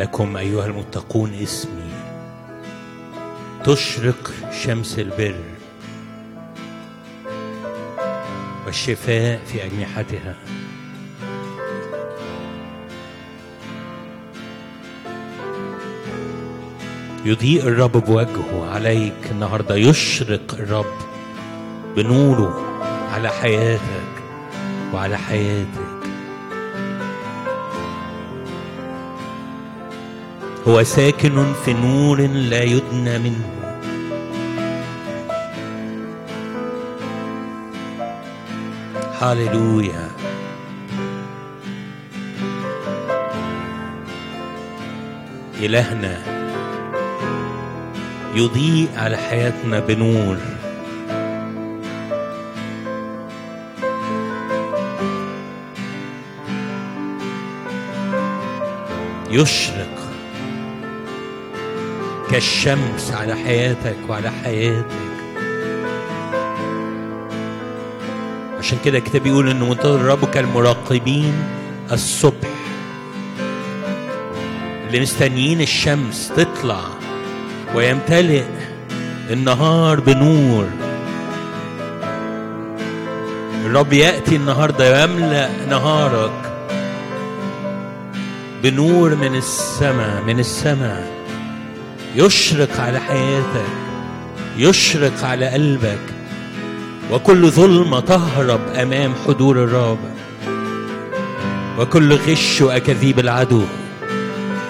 لكم أيها المتقون اسمي. تشرق شمس البر والشفاء في أجنحتها. يضيء الرب بوجهه عليك النهارده. يشرق الرب بنوره على حياتك وعلى حياتك هو ساكن في نور لا يدنى منه. هاليلويا إلهنا يضيء على حياتنا بنور. يشرق كالشمس على حياتك وعلى حياتك. عشان كده الكتاب بيقول ان منتظر الرب كالمراقبين الصبح. اللي مستنيين الشمس تطلع ويمتلئ النهار بنور. الرب يأتي النهارده يملأ نهارك بنور من السماء من السماء. يشرق على حياتك يشرق على قلبك وكل ظلمة تهرب أمام حضور الرب. وكل غش وأكاذيب العدو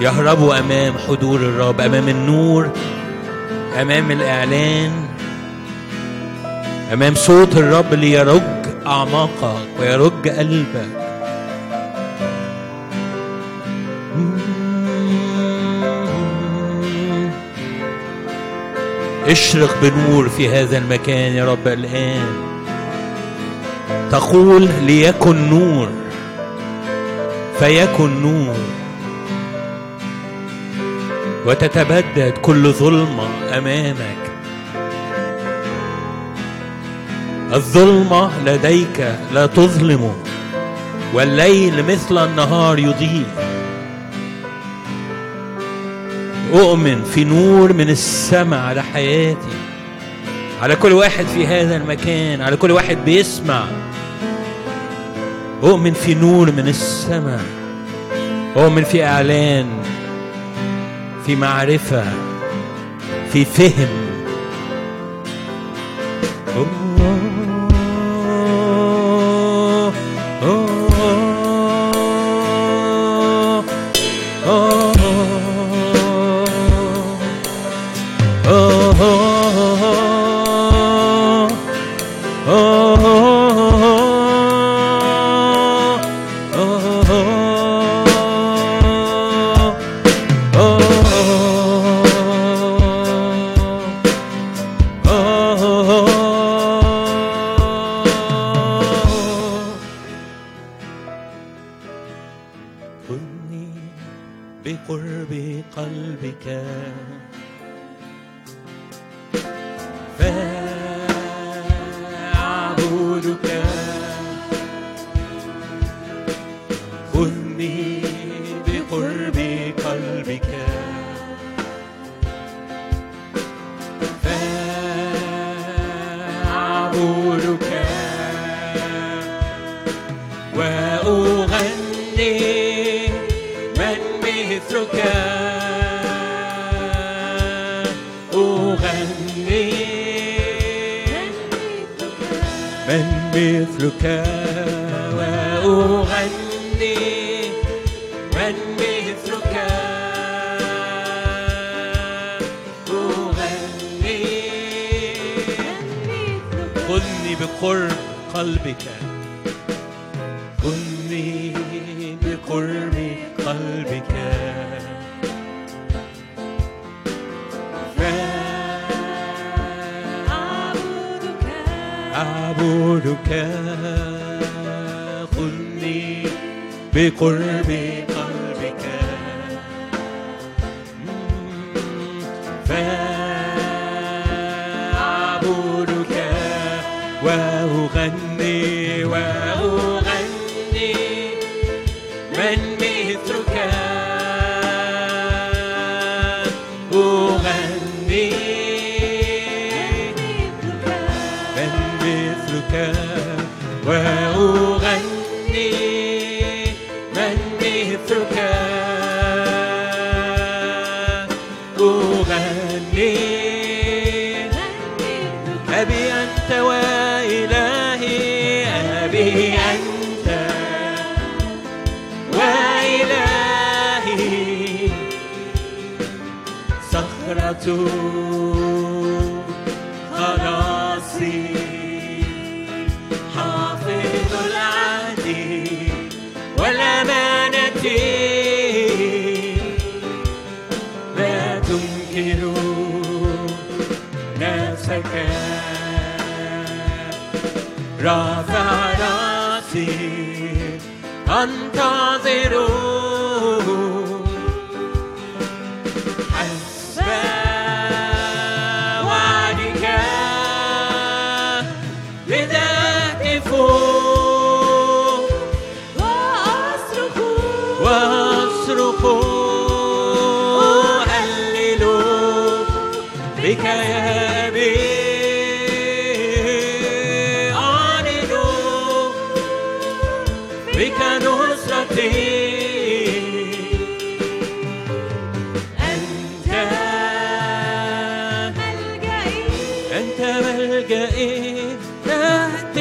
يهربوا أمام حضور الرب أمام النور أمام الإعلان أمام صوت الرب ليرج أعماقك ويرج قلبك. اشرق بنور في هذا المكان يا رب الآن. تقول ليكن نور فيكن نور. وتتبدد كل ظلمة أمامك. الظلمة لديك لا تظلم والليل مثل النهار يضيء. أؤمن في نور من السماء على حياتي. على كل واحد في هذا المكان على كل واحد بيسمع. أؤمن في نور من السماء. أؤمن في إعلان في معرفة في فهم.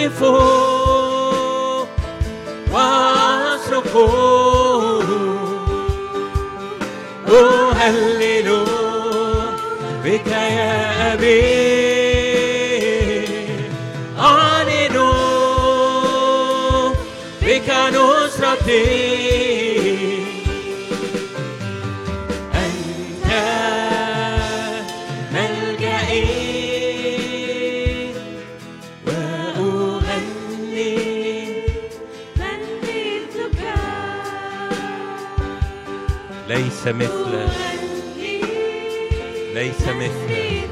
تهتف وأصرخ أهلل بك يا أبي. أعلن بك نصرتي. ليس مثل أغني ليس مثلك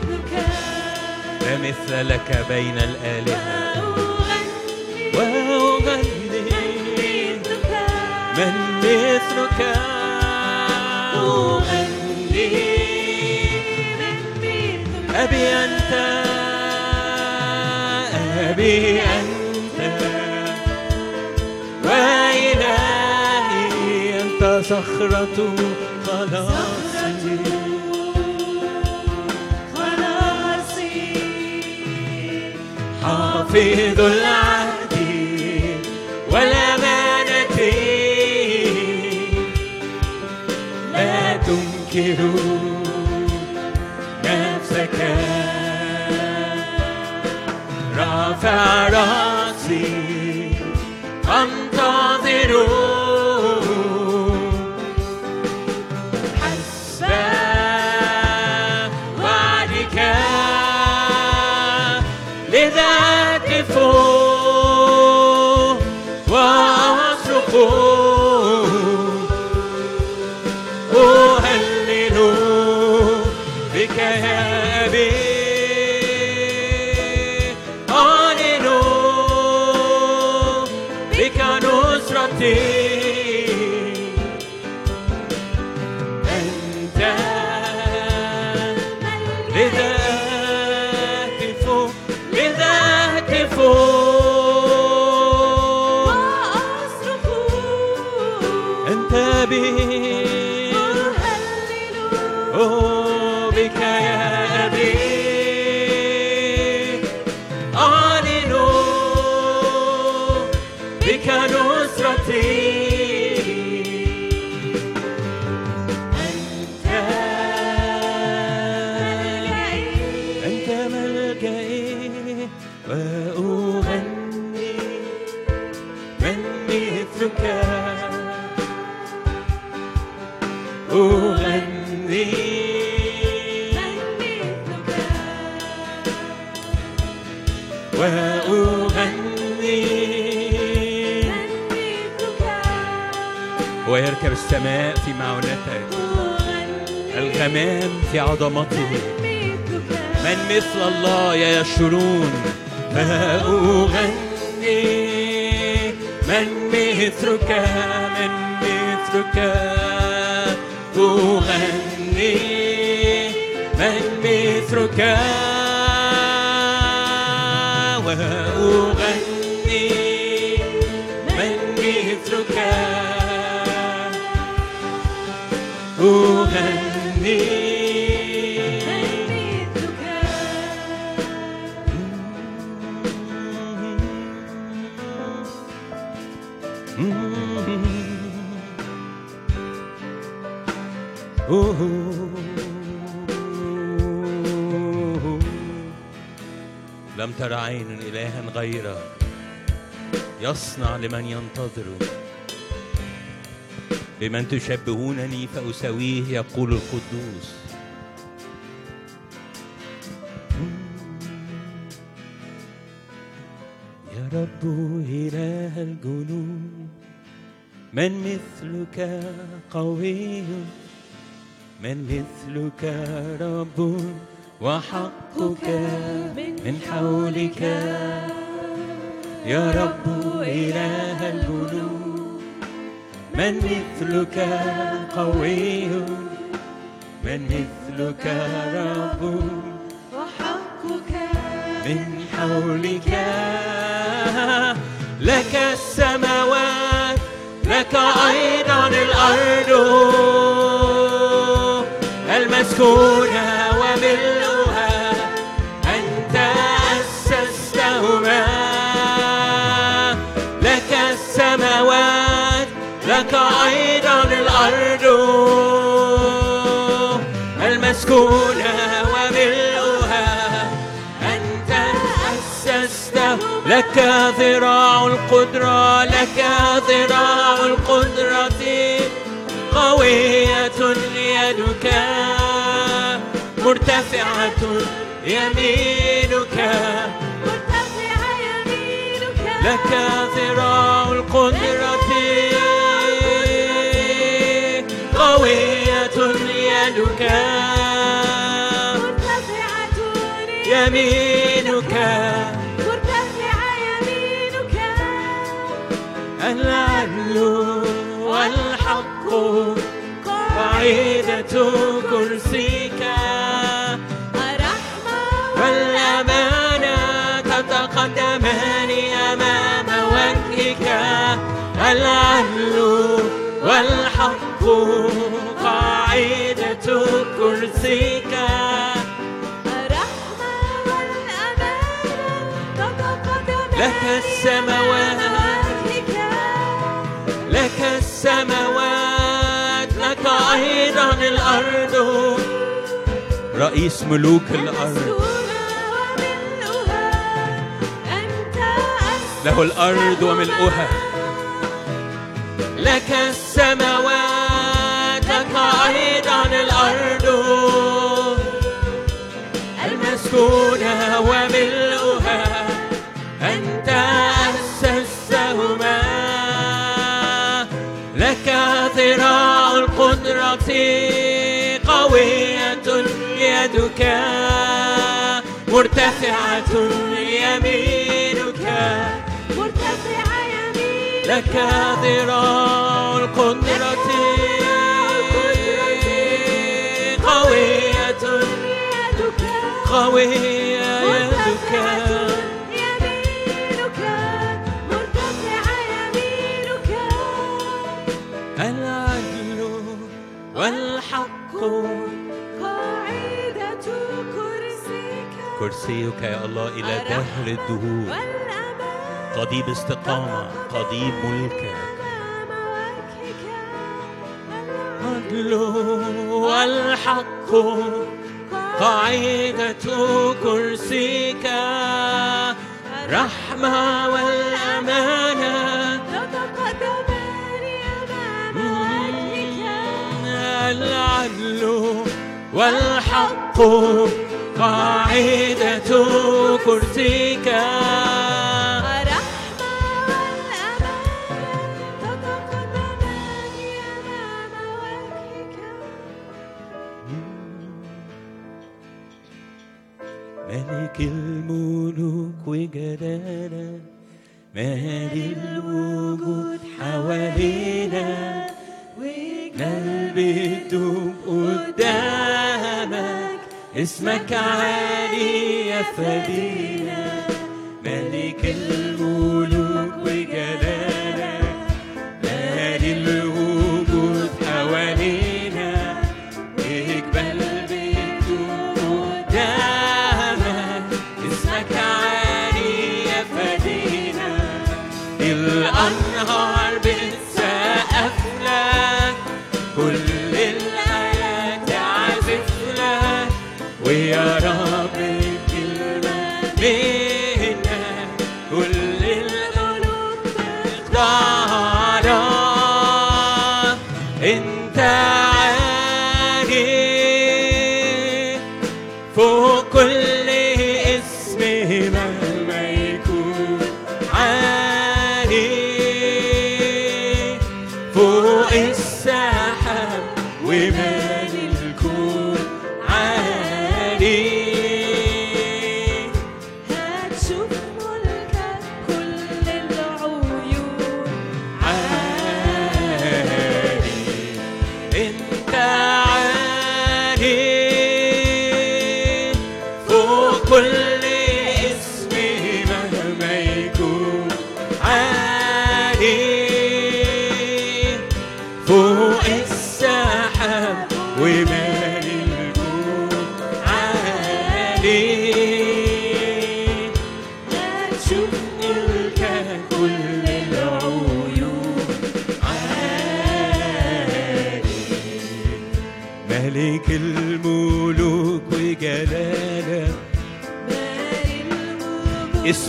لا مثل لك بين الآلهة. وأغني مثلك من مثلك أغني مثلك. أبي أنت. أبي أنت. وإلهي أنت صخرة. خلاصي حافظ العهد والأمانة لا تنكر نفسك رافع راسي الغمام في عظمته. من مثل الله يشرون فأغني من مثلك؟ من مثلك؟ أغني؟ من مثلك؟ وأغني؟ لم تر عين إلها غيرك يصنع لمن ينتظره بمن تشبهونني فأساويه يقول القدوس. يا رب إله الجنود من مثلك قوي من مثلك رب وحقك من حولك. يا رب إله الجنود من مثلك قوي؟ من مثلك رب؟ وحقك. من حولك. لك السماوات لك أيضا الأرض. المسكونة وملؤها وملؤها. أنت أسسته لك ذراع القدرة لك ذراع القدرة. قوية يدك مرتفعة يمينك. مرتفع يمينك. لك ذراع القدرة. قوية يدك. يمينك. مرتفع يمينك. العدل والحق قاعدة كرسيك. الرحمة والأمانة تتقدمان أمام وجهك. العدل والحق قاعدة كرسيك. السماوات. لك السماوات لك أيضا الأرض. رئيس ملوك الأرض. له الأرض وملؤها. لك السماوات لك أيضا الأرض. المسكونة وملؤها. مرتفعة يمينك. مرتفع يمينك. لك ذراع القدرة. قوية يدك قوية يدك. كرسيك يا الله إلى دهر الدهور. قضيب استقامة قضيب ملك. أمام وجهك. العدل والحق قاعدة كرسيك. رحمة والأمانة. العدل والحق قاعدة كرسيك. اسمك عالي يا فدينا. ملك الملوك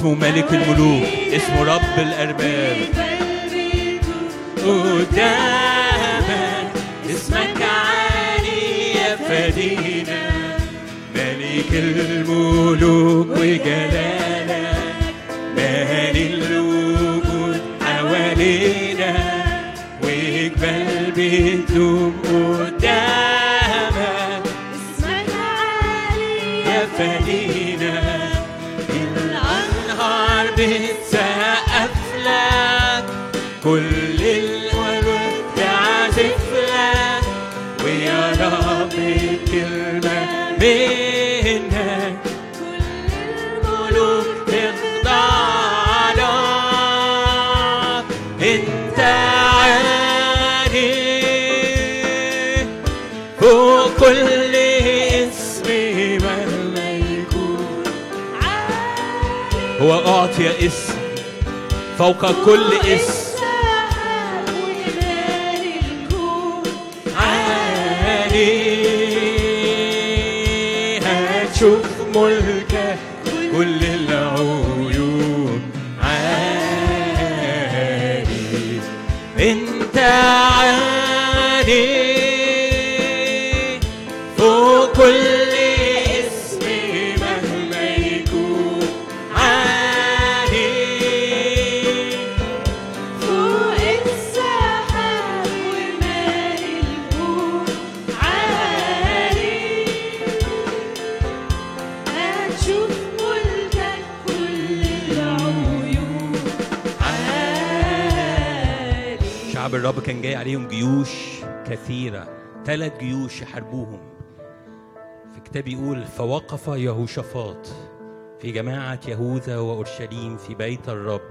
اسمه ملك الملوك اسمه رب الأرباب. قدامك اسمك عالي يا فدينا ملك الملوك وجلالك مالي الوجود حوالينا. وجبال بتدوم أعطي اسم فوق كل اسم. عليهم جيوش كثيرة ثلاث جيوش يحاربوهم. في كتاب يقول فوقف يهوشافاط في جماعة يهوذا وأورشليم في بيت الرب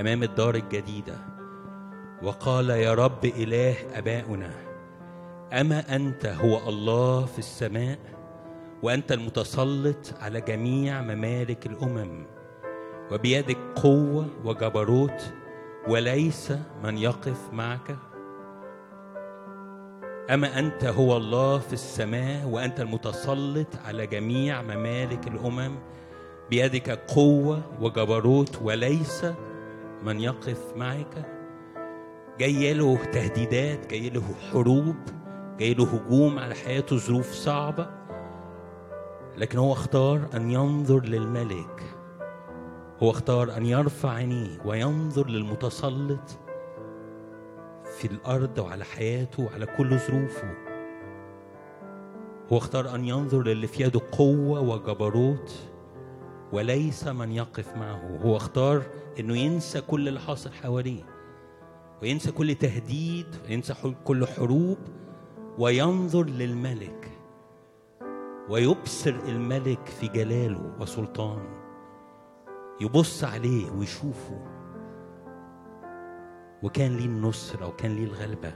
أمام الدار الجديدة وقال يا رب إله أبائنا أما أنت هو الله في السماء وأنت المتسلط على جميع ممالك الأمم وبيدك قوة وجبروت وليس من يقف معك أما أنت هو الله في السماء وأنت المتسلط على جميع ممالك الأمم بيدك قوة وجبروت وليس من يقف معك. جاي له تهديدات جاي له حروب جاي له هجوم على حياته ظروف صعبة. لكن هو اختار أن ينظر للملك. هو اختار أن يرفع عينيه وينظر للمتسلط. الأرض وعلى حياته وعلى كل ظروفه. هو اختار أن ينظر للي في يده قوة وجبروت وليس من يقف معه. هو اختار أنه ينسى كل اللي حاصل حواليه وينسى كل تهديد وينسى كل حروب وينظر للملك ويبصر الملك في جلاله وسلطانه يبص عليه ويشوفه. وكان ليه النصرة وكان ليه الغلبة.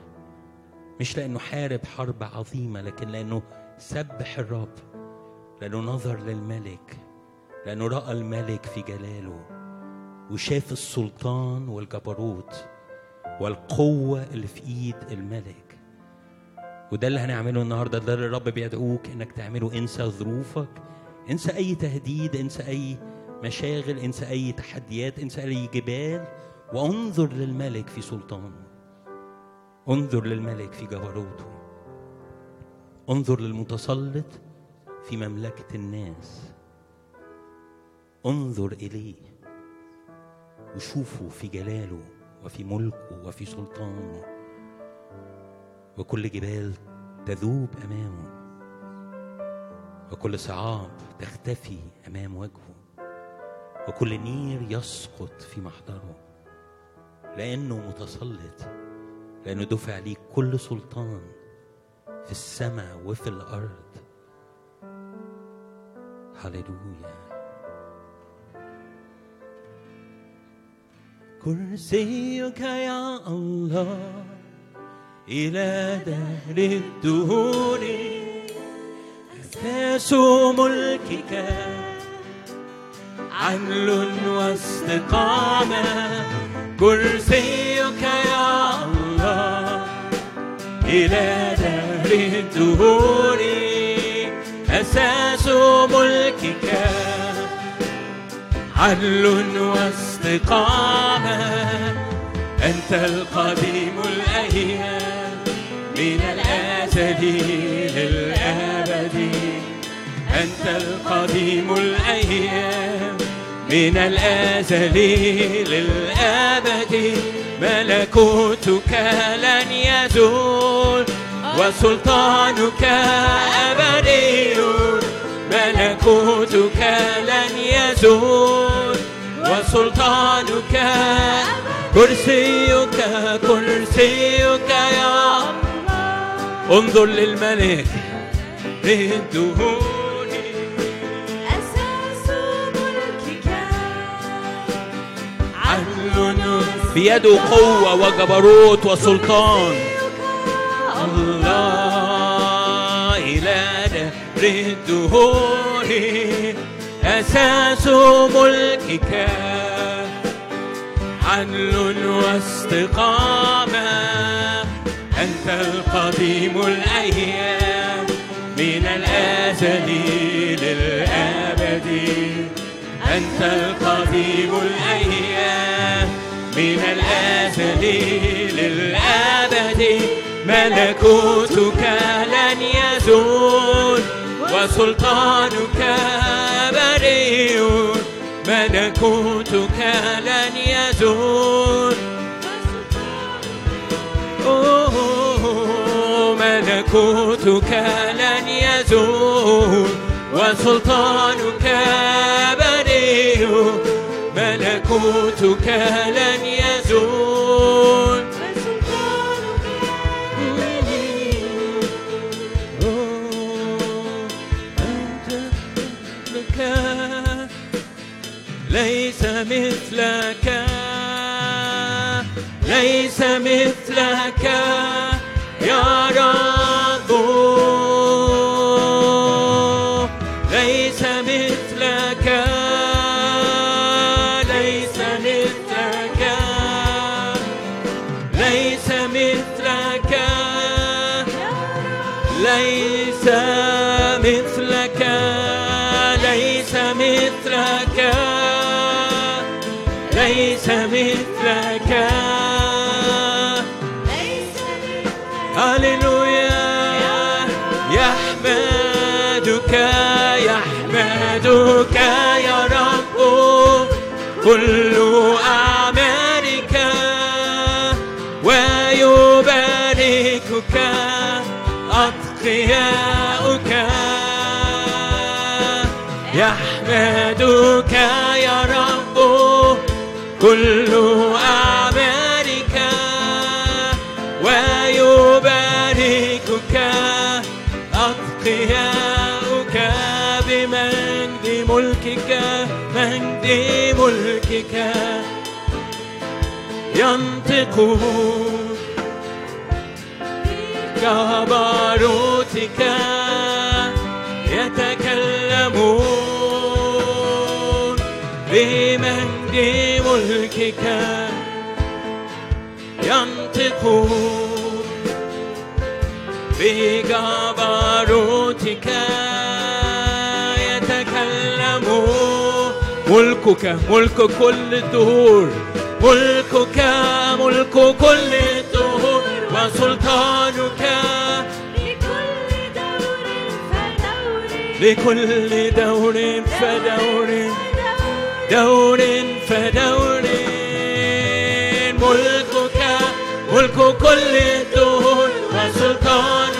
مش لأنه حارب حرب عظيمة لكن لأنه سبح الرب لأنه نظر للملك لأنه رأى الملك في جلاله وشاف السلطان والجبروت والقوة اللي في إيد الملك. وده اللي هنعمله النهاردة ده اللي الرب بيدعوك إنك تعمله. انسى ظروفك انسى أي تهديد انسى أي مشاغل انسى أي تحديات انسى أي جبال. وانظر للملك في سلطانه. انظر للملك في جبروته انظر للمتسلط في مملكة الناس. انظر إليه وشوفه في جلاله وفي ملكه وفي سلطانه. وكل جبال تذوب أمامه. وكل صعاب تختفي أمام وجهه. وكل نير يسقط في محضره. لأنه متسلط لأنه دفع ليه كل سلطان في السماء وفي الأرض. هللويا. كرسيك يا الله إلى دهر الدهور. أساس ملكك عدل واستقامة. كرسيك يا الله إلى دهر الدهور. أساس ملكك عدل واستقامة أنت القديم الأيام من الأزل للأبد. أنت القديم الأيام من الأزل للأبد. ملكوتك لن يزول وسلطانك أبدي ملكوتك لن يزول وسلطانك كرسيك كرسيك يا انظر للملك للدهور عدل في يده قوة وجبروت وسلطان. الله إلى دهر الدهور أساس ملكك. عدل واستقامة أنت القديم الأيام من الأزل للأبد. أنت القديم الأيام من الأزل للأبد ملكوتك لن يزول وسلطانك بريء ملكوتك لن يزول. ملكوتك لن يزول وسلطانك بريء ملكوتك لن يزول. ليس مثلك ليس مثلك. كل أعمالك ويباركك أتقياؤك يحمدك يا رب. كل أعمالك ويباركك أتقياؤك بمجد ملكك مجد ملكك. ينطقون جبروتك يتكلمون بمجد ملكك ينطقون بجبروتك ملكك ملك كل الدهور. ملكك ملك كل الدهور. وسلطانك لكل دور فدور دور فدور. ملكك ملك كل الدهور. وسلطانك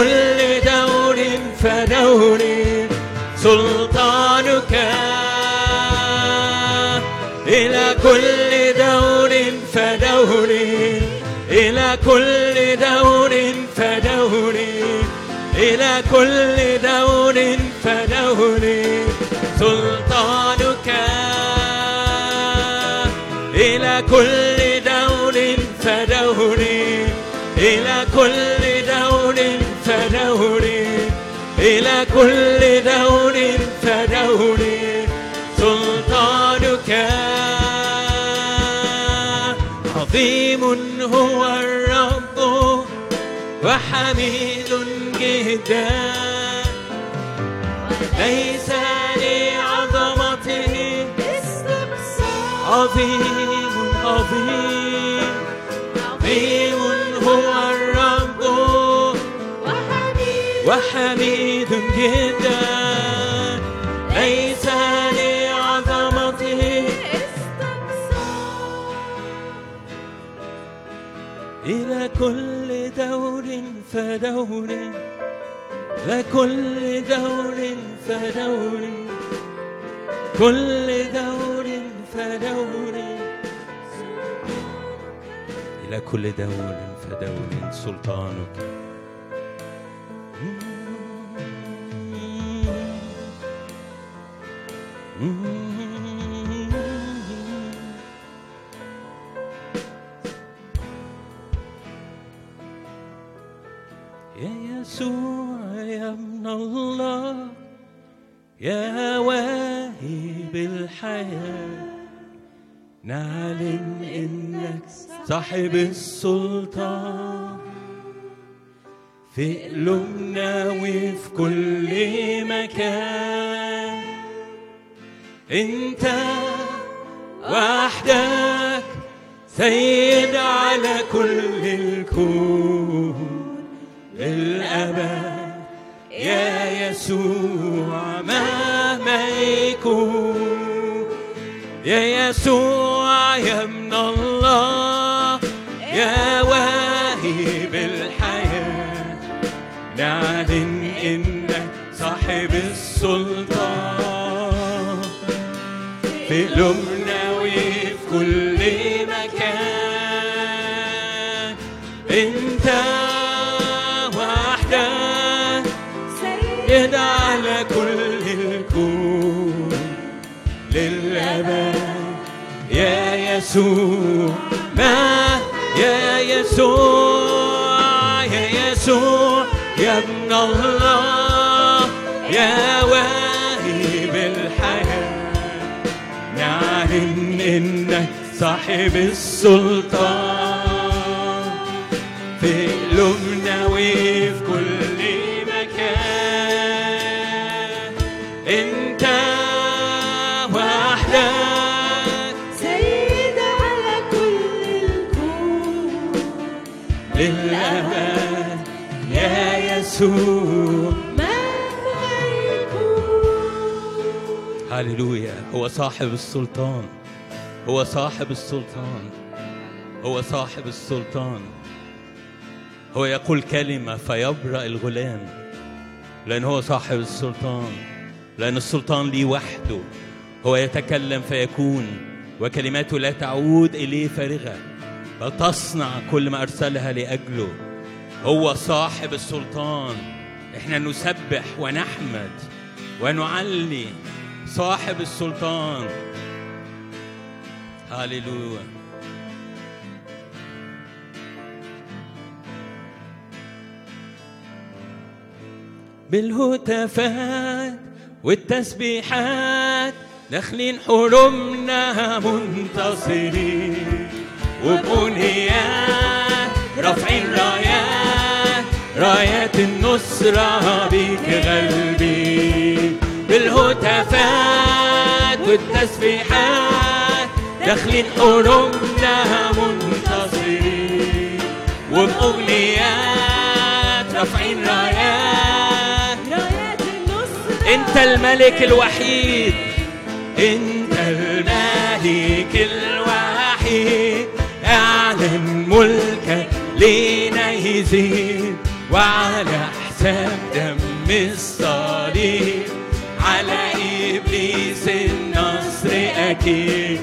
كل دور فدور سلطانك إلى كل دور فدور إلى كل دور فدور إلى كل دور فدور سلطانك إلى كل دور فدور إلى كل دور سلطانك عظيم هو الرب وحميد لعظمته عظيم عظيم عظيم وحميد جدا ليس لعظمته. إلى كل دور فدور إلى كل دور فدور كل دور فدور. إلى كل دور فدور سلطانك. يا يسوع يا ابن الله يا واهب الحياة نعلن إنك صاحب السلطان. في قلوبنا وفي كل مكان. انت وحدك سيد على كل الكون. للأبد يا يسوع مهما يكون. يا يسوع يا ابن الله يا واهب الحياة نعلن إنك صاحب السلطان. قلوبنا وفي كل مكان. انت وحدك سيد على كل الكون. للأبد يا يسوع ما يا يسوع يا يسوع يا ابن الله يا واهب صاحب السلطان في قلوبنا وفي كل مكان. انت وحدك سيد على كل الكون. للأبد يا يسوع. هللويا. هو صاحب السلطان. هو صاحب السلطان. هو صاحب السلطان. هو يقول كلمة فيبرأ الغلام. لأن هو صاحب السلطان. لأن السلطان ليه وحده. هو يتكلم فيكون. وكلماته لا تعود إليه فارغة. بل تصنع كل ما أرسلها لأجله. هو صاحب السلطان. إحنا نسبح ونحمد ونعلي صاحب السلطان. هاليلويا بالهتافات والتسبيحات داخلين حرمنا منتصرين. وبنيات رافعين رايات رايات النصرة بيك غالبين بالهتافات والتسبيحات داخلين حرمنا منتصرين وبأغنيات رافعين رايات رايات النصر. أنت الملك الوحيد. أنت الملك الوحيد. اعلن ملكك لينا يزيد وعلى حساب دم الصليب. على إبليس النصر أكيد.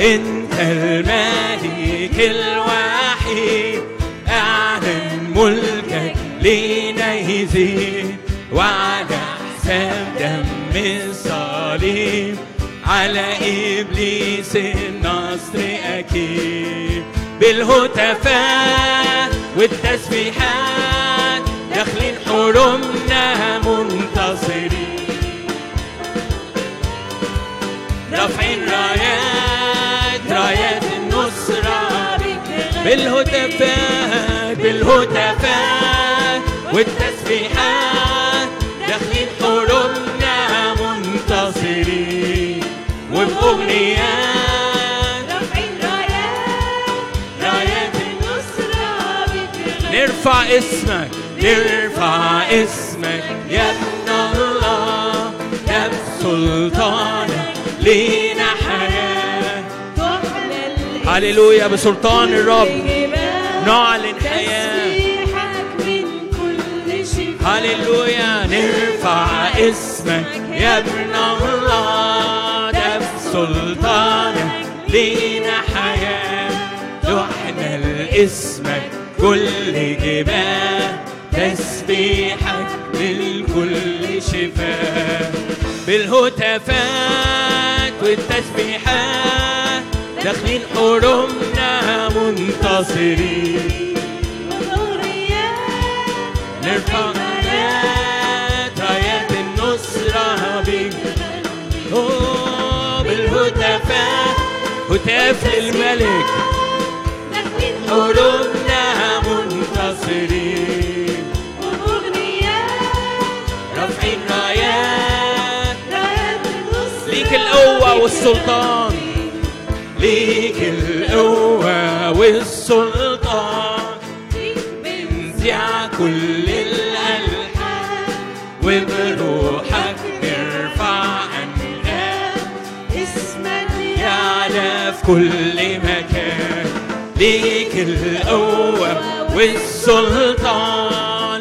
انت الملك الوحيد اعلن ملكك لينا يزيد وعلى حساب دم الصليب على إبليس النصر أكيد بالهتافات والتسبيحات داخلين حرمنا منتصرين. بالهتافات بالهتافات والتسبيحات داخلين حرمنا منتصرين وبأغنيات رافعين رايات رايات النصرة بتغني نرفع اسمك نرفع اسمك يا ابن الله يا بسلطانك لينا هللويا بسلطان الرب. نعلن حياة. هللويا نرفع اسمك. يا ابن الله. ده بسلطانك لينا حياة. تحمل اسمك. كل جبال. تسبيحك للكل شفاء. بالهتافات والتسبيحات. داخلين حرمنا منتصرين نرفع رايات رايات النصرة بيك بالهتافات هتاف للملك داخلين حروبنا منتصرين رافعين رايات ليك القوة والسلطان. ليك القوة والسلطان. نزيع كل الألحان وبروحك نرفع أنغام اسمك يعلى في كل مكان. ليك القوة والسلطان.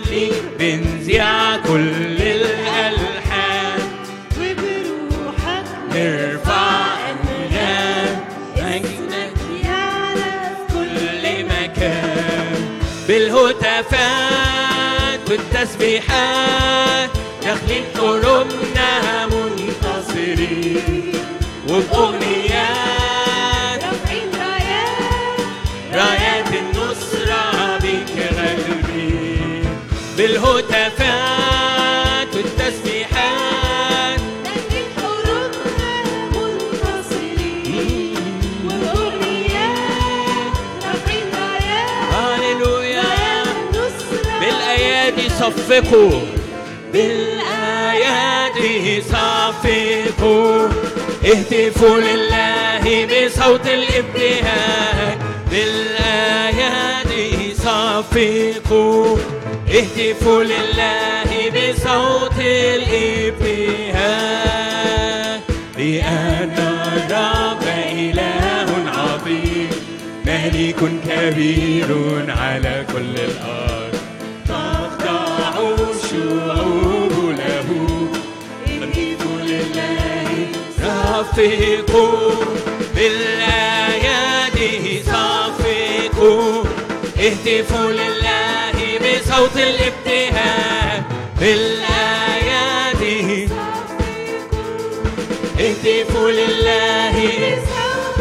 ليك بنزيع كل بالهتافات والتسبيحات داخلين حرمنا منتصرين وبأغنيات صفقوا بالأيادي صفقوا اهتفوا لله بصوت الابتهاج بالأيادي صفقوا اهتفوا لله بصوت الابتهاج لأن الرب إله عظيم. ملك كبير على كل الأرض. صفقوا بالأيادي صفقوا اهتفوا لله بصوت الابتهاج بالأيادي. اهتفوا لله. بصوت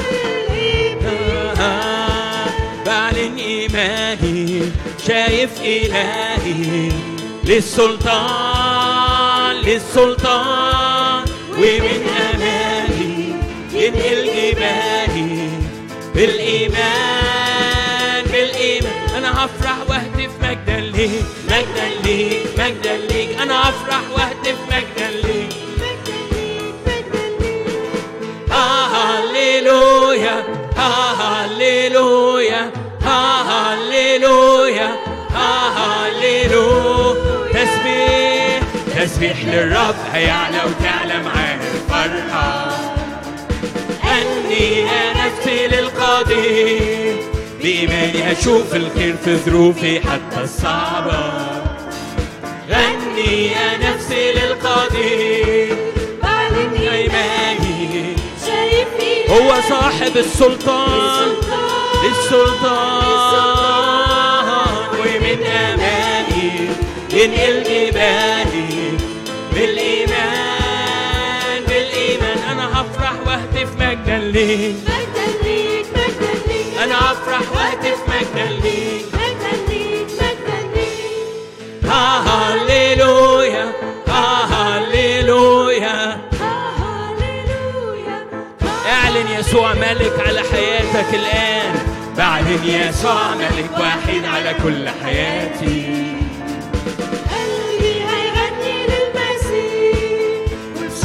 الإبهام بعلن إيماني شايف إلهي. للسلطان للسلطان ومن أمامي ينقل جبالي بالإيمان بالإيمان أنا هفرح وأهتف مجدا ليك مجدا ليك مجدا ليك أنا هفرح وأهتف مجدا للرب هيعلى وتعلى معاه الفرحة. أني يا نفسي للقدير بإيماني أشوف الخير في ظروفي حتى الصعبة. غني يا نفسي للقدير بعلن إيماني شايف إلهي هو صاحب السلطان. للسلطان. ومن أمامي ينقل جبالي ليك مجدا ليك مجدا ليك أنا هفرح وأهتف مجدا ليك مجدا ليك مجدا ليك هاليلويا هاليلويا هاليلويا اعلن يسوع ملك على حياتك الآن. بعلن يسوع ملك واحد على كل حياتي.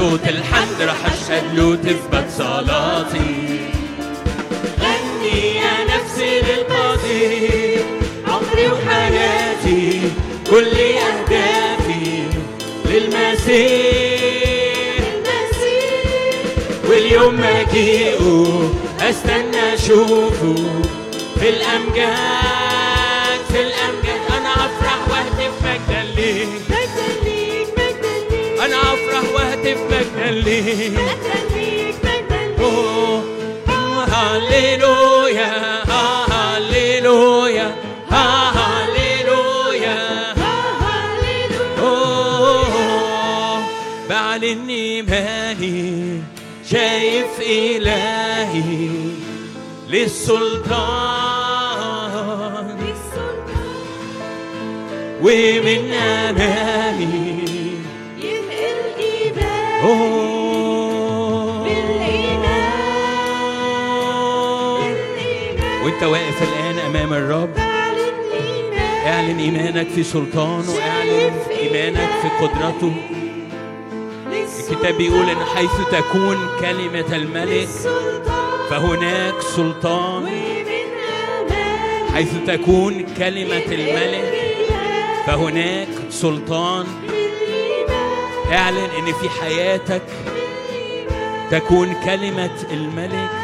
صوت الحمد رح أشهد له تثبت صلاتي. غني يا نفسي للقدير عمري وحياتي كل أهدافي للمسيح. واليوم مجيئه أستنى أشوفه في الأمجاد. ليه مجدا ليك مجدا ليك بعلن إيماني شايف إلهي للسلطان ومن أمامي ينقل إيمان وانت واقف الآن أمام الرب. اعلن إيمانك في سلطانه واعلن إيمانك في قدرته. الكتاب بيقول إن حيث تكون كلمة الملك فهناك سلطان. حيث تكون كلمة الملك فهناك سلطان. اعلن إن في حياتك تكون كلمة الملك.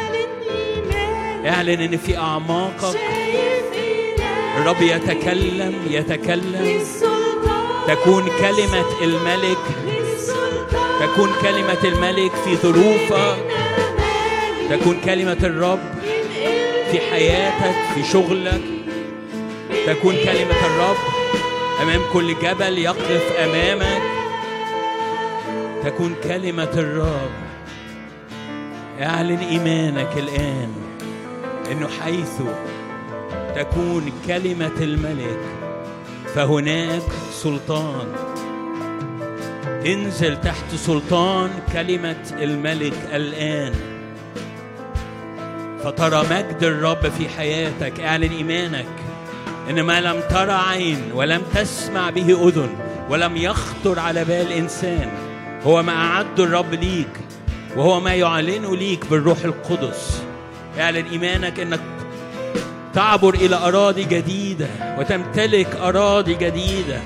اعلن إن في أعماقك. الرب يتكلم يتكلم. تكون كلمة الملك تكون كلمة الملك في ظروفك. تكون كلمة الرب في حياتك في شغلك. تكون كلمة الرب أمام كل جبل يقف أمامك. تكون كلمة الرب. اعلن إيمانك الآن. إنه حيث تكون كلمة الملك فهناك سلطان. انزل تحت سلطان كلمة الملك الآن. فترى مجد الرب في حياتك اعلن إيمانك. إن ما لم ترى عين ولم تسمع به أذن ولم يخطر على بال إنسان هو ما أعد الرب ليك وهو ما يعلنه ليك بالروح القدس. اعلن إيمانك إنك تعبر إلى أراضي جديدة وتمتلك أراضي جديدة.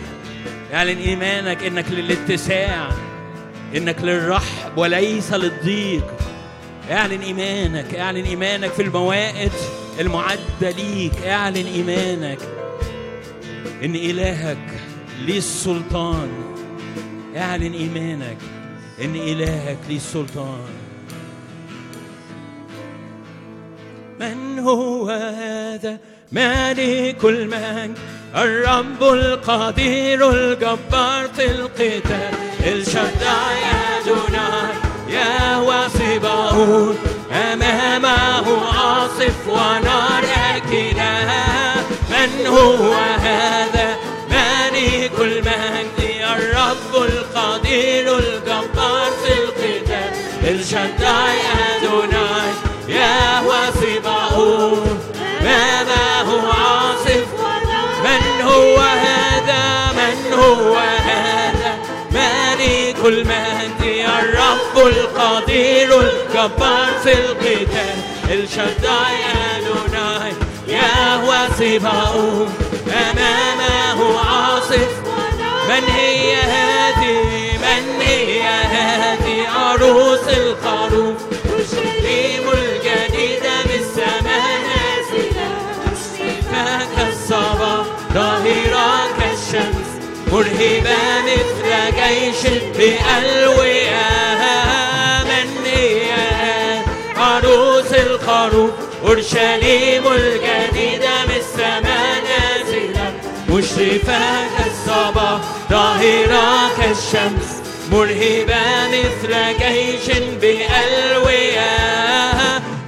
اعلن إيمانك إنك للاتساع إنك للرحب وليس للضيق. اعلن إيمانك اعلن إيمانك في الموائد المعدة ليك. اعلن إيمانك إن إلهك ليه السلطان اعلن إيمانك إن إلهك ليه السلطان من هو هذا؟ مالك المجد الرب القدير الجبار في القتال. الشداي أدوناي يا وصباؤون أمامه عاصف ونار أكلة من هو هذا؟ مالك المجد الرب القدير الجبار في القتال. الشداي أدوناي يا المجد الرب القدير الجبار في القتال. الشداي أدوناي يهوى سباؤون أمامه عاصف. من هي هذه؟ من هي هذه عروس الخروف من عروس الخروف أورشليم الجديدة من السماء نازلة. مشرفة كالصباح ظاهرة كالشمس. مرهبة مثل جيش بألوية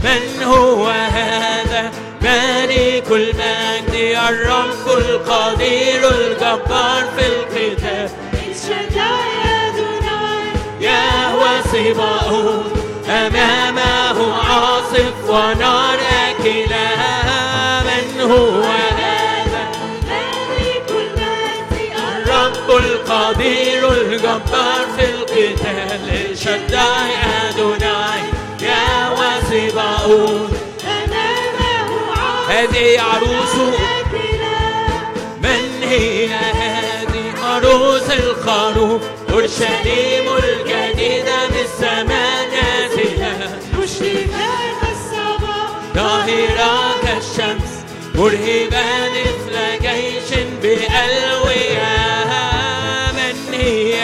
من هو هذا؟ مالك المجد الرب القدير الجبار في القتال. صباؤون أمامه عاصف ونار أكلة من هو هذا الرب القدير الجبار في القتال الشداي أدوناي يهوى صباؤون هذه عروسه من هي هذه عروس الخروف أورشليم الجديدة ظاهرة كالشمس مرهبة مثل جيش بألوية. من هي؟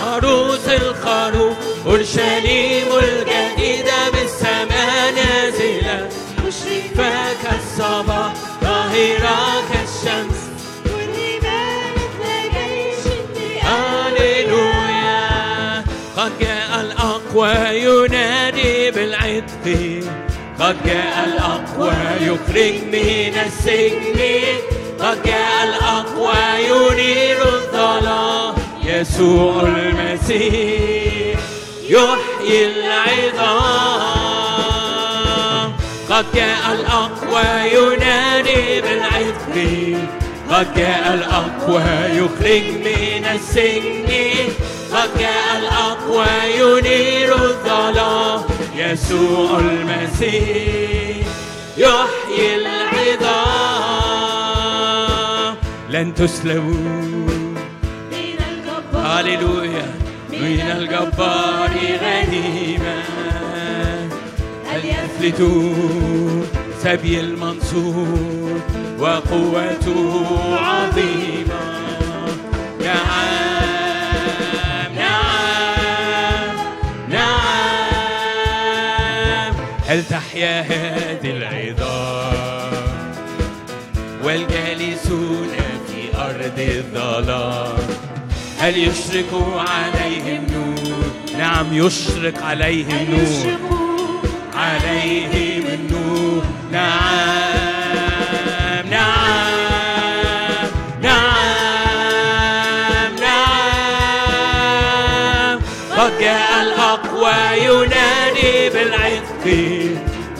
عروس الخروف أورشليم الجديدة بالسماء نازلة. فاك الصباح ظاهرة كالشمس هاليلويا قد جاء الأقوى ينادي بالعتق. قد جاء الأقوى يخرج من السجن. قد جاء الأقوى ينير الظلام يسوع المسيح يحيي العظام. قد جاء الأقوى ينادي بالعتق قد جاء الأقوى يخرج من السجن. قد جاء الأقوى ينير الظلام يسوع المسيح يحيي العظام. لن تسلبوا هللويا. من الجبار غنيمة هل يفلتوا سبي المنصور وقوته عظيمة. تحيا هذه العظام والجالسون في أرض الظلام. هل يشرق عليهم نور؟ نعم يشرق عليهم نور. عليهم النور. نعم.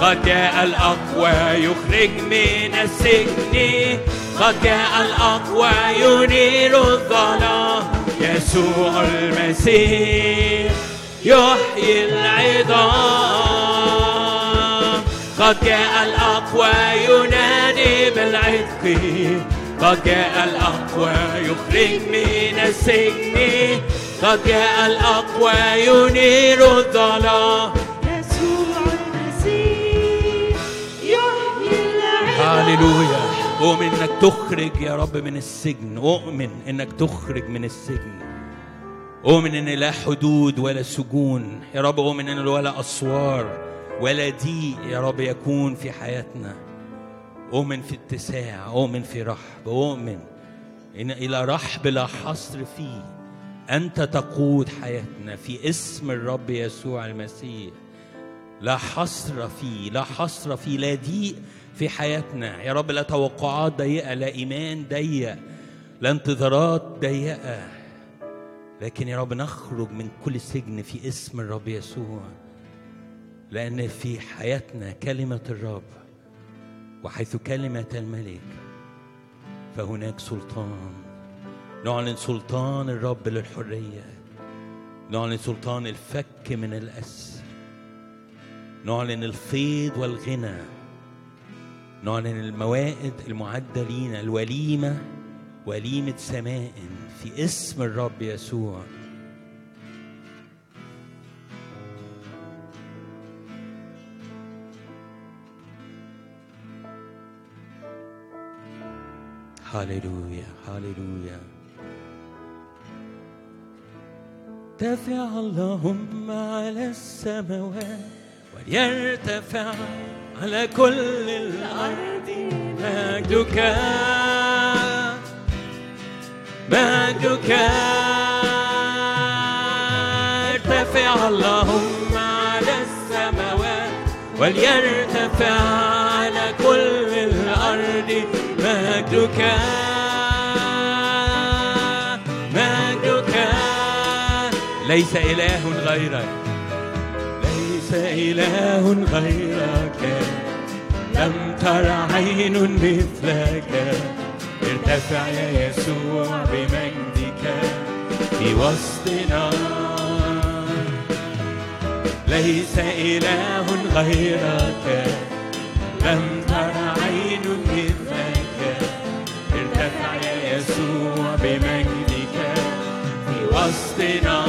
قد جاء الأقوى يخرج من السجن. قد جاء الأقوى ينير الظلام. يسوع المسيح يحيي العظام. قد جاء الأقوى ينادي بالعتق. قد جاء الأقوى يخرج من السجن. قد جاء الأقوى ينير الظلام. هاليلويا أؤمن إنك تخرج يا رب من السجن. أؤمن إنك تخرج من السجن. أؤمن إن لا حدود ولا سجون. يا رب أؤمن إن ولا أسوار ولا ضيق يا رب يكون في حياتنا. أؤمن في اتساع. أؤمن في رحب. أؤمن إن إلى رحب لا حصر فيه. أنت تقود حياتنا في اسم الرب يسوع المسيح. لا حصر فيه. لا حصر فيه. لا ضيق في حياتنا. يا رب لا توقعات ضيقة لا إيمان ضيق لا انتظارات ضيقة. لكن يا رب نخرج من كل سجن في اسم الرب يسوع لأن في حياتنا كلمة الرب وحيث كلمة الملك فهناك سلطان. نعلن سلطان الرب للحرية. نعلن سلطان الفك من الأسر. نعلن الفيض والغنى. نعلن الموائد المعدة لينا الوليمة وليمة سماء في اسم الرب يسوع. هاليلويا هاليلويا ارتفع اللهم على السماوات وليرتفع على كل الأرض مجدك مجدك ارتفع اللهم على السماوات وليرتفع على كل الأرض مجدك مجدك ليس إله غيرك. ليس إله غيرك. لم تر عين مثلك. ارتفع يا يسوع بمجدك في وسطنا. ليس إله غيرك. لم تر عين مثلك. ارتفع يا يسوع بمجدك في وسطنا.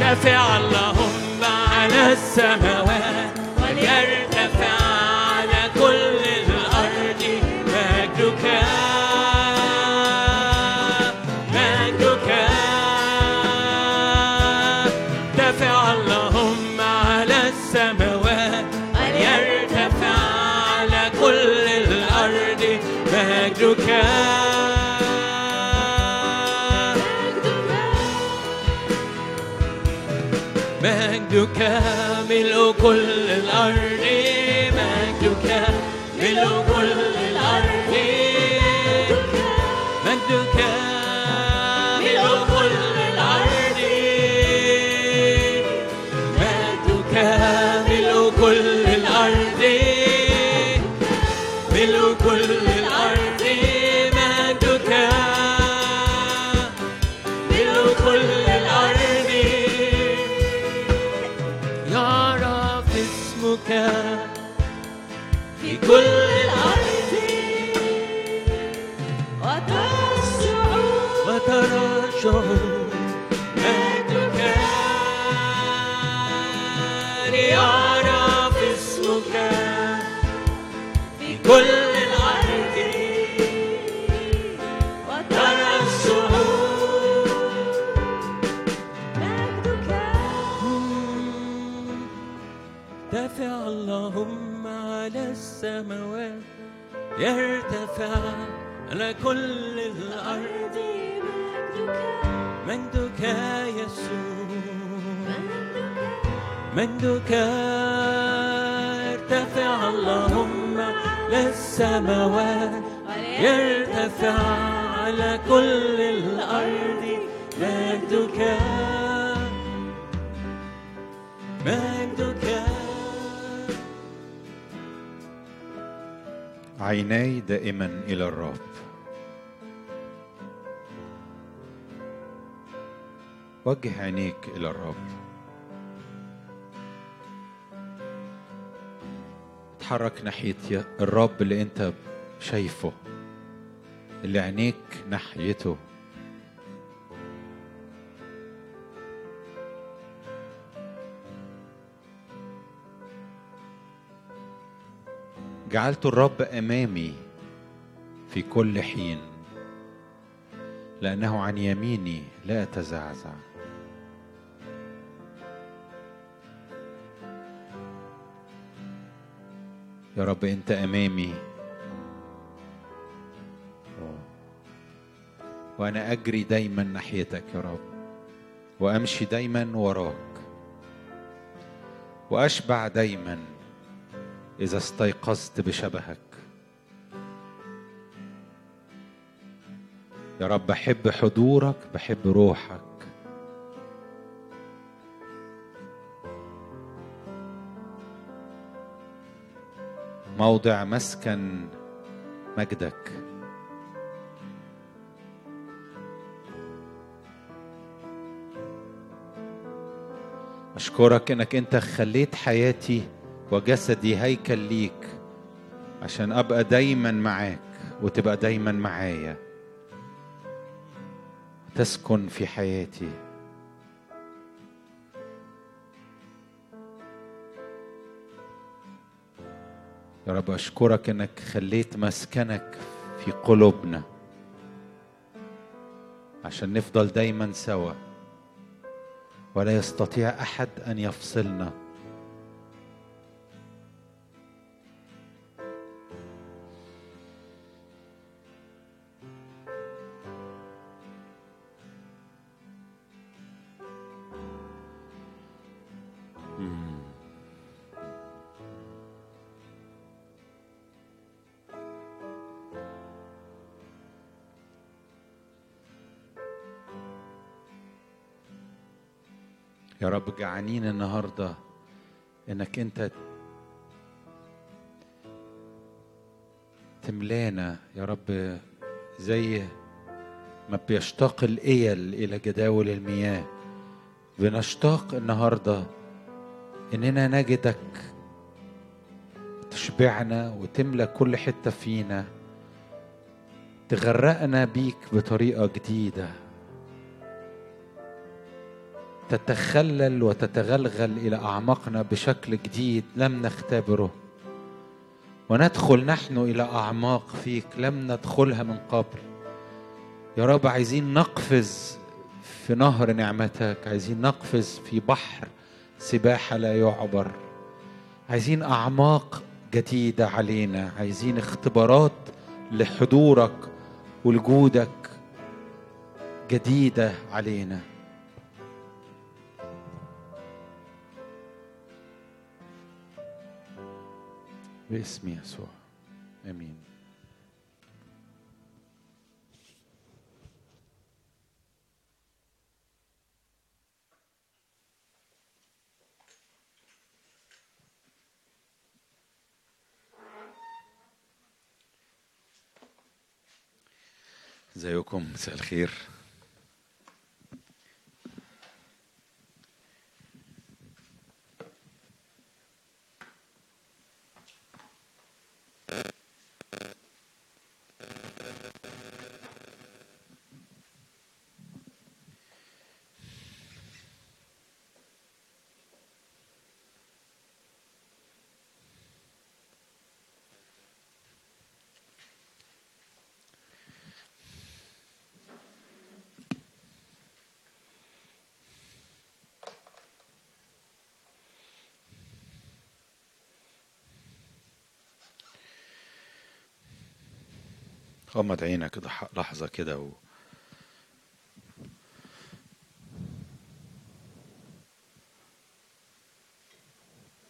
ارتفع اللهم على السماوات. ملء كل الأرض. كل الأرض. مجدك يسوع؟ مجدك ارتفع اللهم للسماوات. يرتفع على كل الأرض. مجدك مجدك عيناي دائما إلى الرب. وجه عينيك إلى الرب. اتحرك ناحية ي- الرب اللي أنت شايفه اللي عينيك ناحيته. جعلت الرب أمامي في كل حين لأنه عن يميني لا أتزعزع. يا رب انت امامي. وأنا اجري دايما ناحيتك يا رب وامشي دايما وراك واشبع دايما اذا استيقظت بشبهك. يا رب بحب حضورك بحب روحك موضع مسكن مجدك. أشكرك إنك أنت خليت حياتي وجسدي هيكل ليك عشان أبقى دايما معاك وتبقى دايما معايا. تسكن في حياتي. يا رب أشكرك إنك خليت مسكنك في قلوبنا عشان نفضل دايما سوا. ولا يستطيع أحد أن يفصلنا. جعانين النهارده إنك أنت تملانا يا رب زي ما بيشتاق الإيل إلى جداول المياه. بنشتاق النهارده إننا نجدك تشبعنا وتملى كل حتة فينا تغرقنا بيك بطريقة جديدة. تتخلل وتتغلغل إلى اعماقنا بشكل جديد لم نختبره. وندخل نحن إلى أعماق فيك لم ندخلها من قبل. يا رب عايزين نقفز في نهر نعمتك عايزين نقفز في بحر سباحة لا يعبر. عايزين أعماق جديدة علينا عايزين اختبارات لحضورك ولجودك جديدة علينا. باسم يسوع. آمين. ازيكم مساء الخير. غمض عينك لحظة كده و...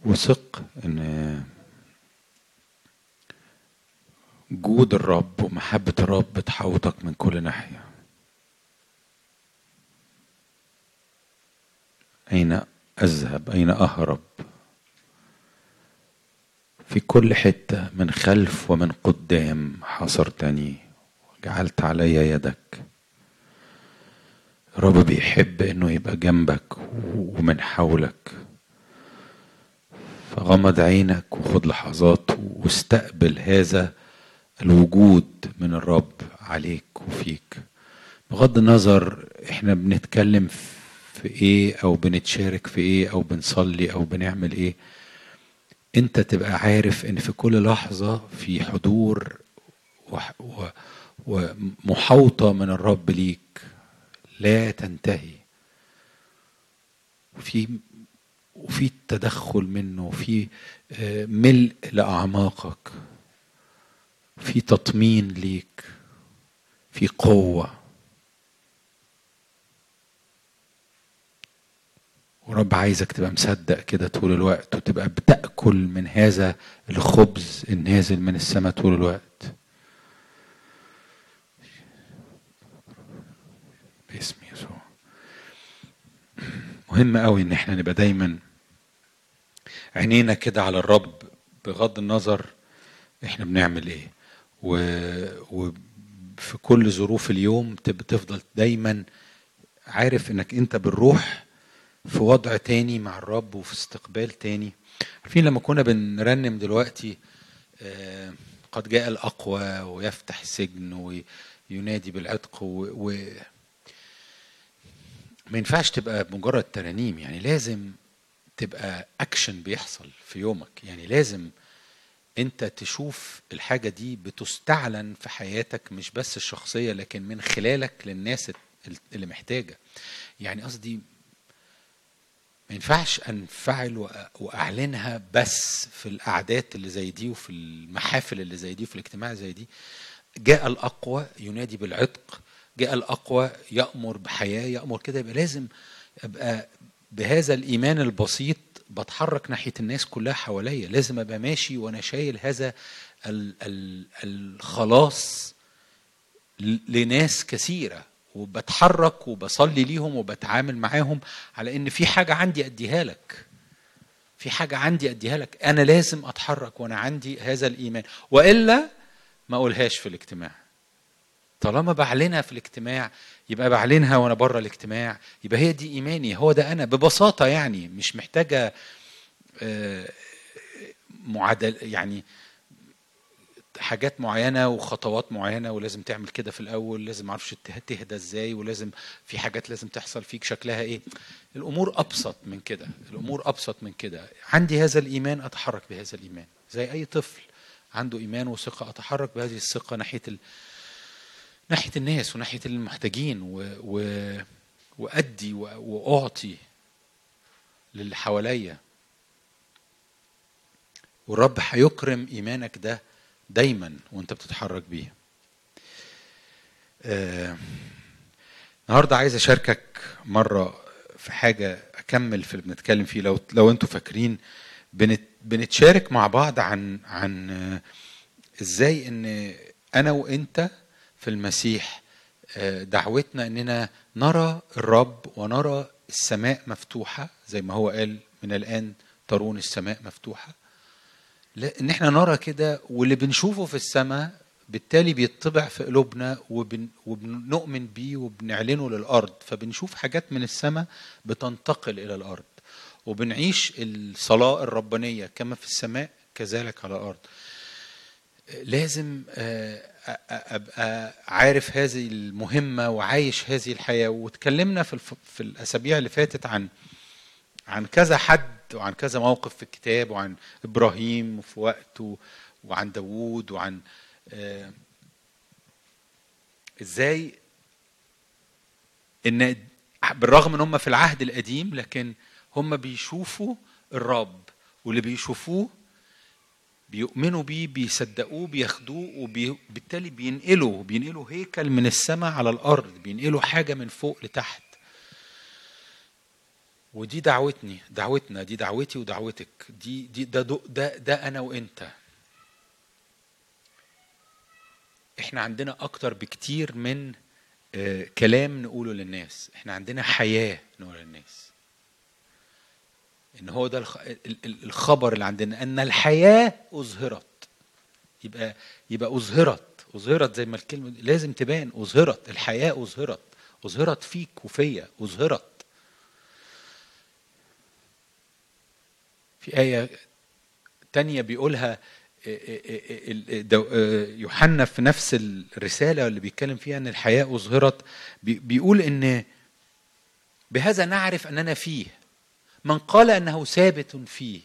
وثق إن جود الرب ومحبة الرب تحوطك من كل ناحية. أين أذهب؟ أين أهرب؟ في كل حتة من خلف ومن قدام حاصرتني وجعلت علي يدك. الرب بيحب إنه يبقى جنبك ومن حولك. فغمض عينك وخد لحظات واستقبل هذا الوجود من الرب عليك وفيك. بغض النظر إحنا بنتكلم في إيه أو بنتشارك في إيه أو بنصلي أو بنعمل إيه انت تبقى عارف ان في كل لحظة في حضور وح- و- ومحاوطة من الرب ليك. لا تنتهي. وفي وفي تدخل منه وفي آه، ملء لأعماقك. في تطمين ليك. في قوة. ورب عايزك تبقى مصدق كده طول الوقت وتبقى بتأكل من هذا الخبز النازل من السماء طول الوقت. باسم يسوع. مهم قوي إن إحنا نبقى دايما عينينا كده على الرب بغض النظر إحنا بنعمل إيه. و... وفي كل ظروف اليوم تفضل دايما عارف إنك أنت بالروح في وضع تاني مع الرب وفي استقبال تاني. عارفين لما كنا بنرنم دلوقتي آه، قد جاء الأقوى ويفتح السجن وينادي بالعتق و... ما ينفعش تبقى مجرد ترانيم يعني لازم تبقى اكشن بيحصل في يومك. يعني لازم انت تشوف الحاجة دي بتستعلن في حياتك مش بس الشخصية لكن من خلالك للناس اللي محتاجة. يعني قصدي ما ينفعش انفعل وأعلنها بس في القعدات اللي زي دي وفي المحافل اللي زي دي وفي الاجتماع زي دي. جاء الأقوى ينادي بالعتق جاء الأقوى يأمر بحياة يأمر كده. يبقى لازم أبقى بهذا الإيمان البسيط بتحرك ناحية الناس كلها حواليا. لازم أبقى ماشي وأنا شايل هذا ال- ال- الخلاص لناس كثيرة. وبتحرك وبصلي ليهم وبتعامل معاهم على إن في حاجة عندي أديها لك. في حاجة عندي أديها لك. أنا لازم أتحرك وأنا عندي هذا الإيمان. وإلا ما أقولهاش في الاجتماع. طالما بعلنها في الاجتماع يبقى بعلنها وأنا بره الاجتماع. يبقى هي دي إيماني. هو ده أنا. ببساطة يعني. مش محتاجة آه، معادل يعني حاجات معينة وخطوات معينة ولازم تعمل كده في الأول لازم معرفش ته- تهدى إزاي ولازم في حاجات لازم تحصل فيك شكلها إيه. الأمور أبسط من كده الأمور أبسط من كده. عندي هذا الإيمان أتحرك بهذا الإيمان. زي أي طفل عنده إيمان وثقة أتحرك بهذه الثقة ناحية ال... ناحية الناس وناحية المحتاجين و... و... وأدي و... وأعطي للي حواليا. والرب هيكرم إيمانك ده دايما وانت بتتحرك بيه آه، النهارده عايز أشاركك مرة في حاجة أكمل في اللي بنتكلم فيه. لو لو أنتوا فاكرين بنت بنتشارك مع بعض عن عن آه، إزاي ان أنا وانت في المسيح آه، دعوتنا اننا نرى الرب ونرى السماء مفتوحة زي ما هو قال من الآن ترون السماء مفتوحة. إن إحنا نرى كده واللي بنشوفه في السماء بالتالي بيطبع في قلوبنا وبن وبنؤمن بيه وبنعلنه للأرض. فبنشوف حاجات من السماء بتنتقل إلى الأرض وبنعيش الصلاة الربانية كما في السماء كذلك على الأرض. لازم آه، أبقى عارف هذه المهمة وعايش هذه الحياة. الف- في الأسابيع اللي فاتت عن عن كذا حد وعن كذا موقف في الكتاب وعن إبراهيم في وقته وعن داوود وعن آه، إزاي إن بالرغم إن هم في العهد القديم لكن هم بيشوفوا الرب واللي بيشوفوه بيؤمنوا بيه بيصدقوه بياخدوه وبالتالي بينقلوا بينقلوا هيكل من السماء على الأرض بينقلوا حاجة من فوق لتحت. ودي دعوتني دعوتنا دي دعوتي ودعوتك. دي دي ده ده ده, أنا وأنت. إحنا عندنا أكتر بكتير من آه، كلام نقوله للناس. إحنا عندنا حياة نقول للناس. إن هو ده الخ- ال- ال- الخبر اللي عندنا. إن الحياة أظهرت. يبقى يبقى أظهرت. أظهرت زي ما الكلمة لازم تبان. أظهرت. الحياة أظهرت. أظهرت فيك وفيا. أظهرت. في آية تانية بيقولها يوحنا في نفس الرسالة اللي بيتكلم فيها أن الحياة أظهرت. بي- بيقول أن بهذا نعرف أننا فيه. من قال أنه ثابت فيه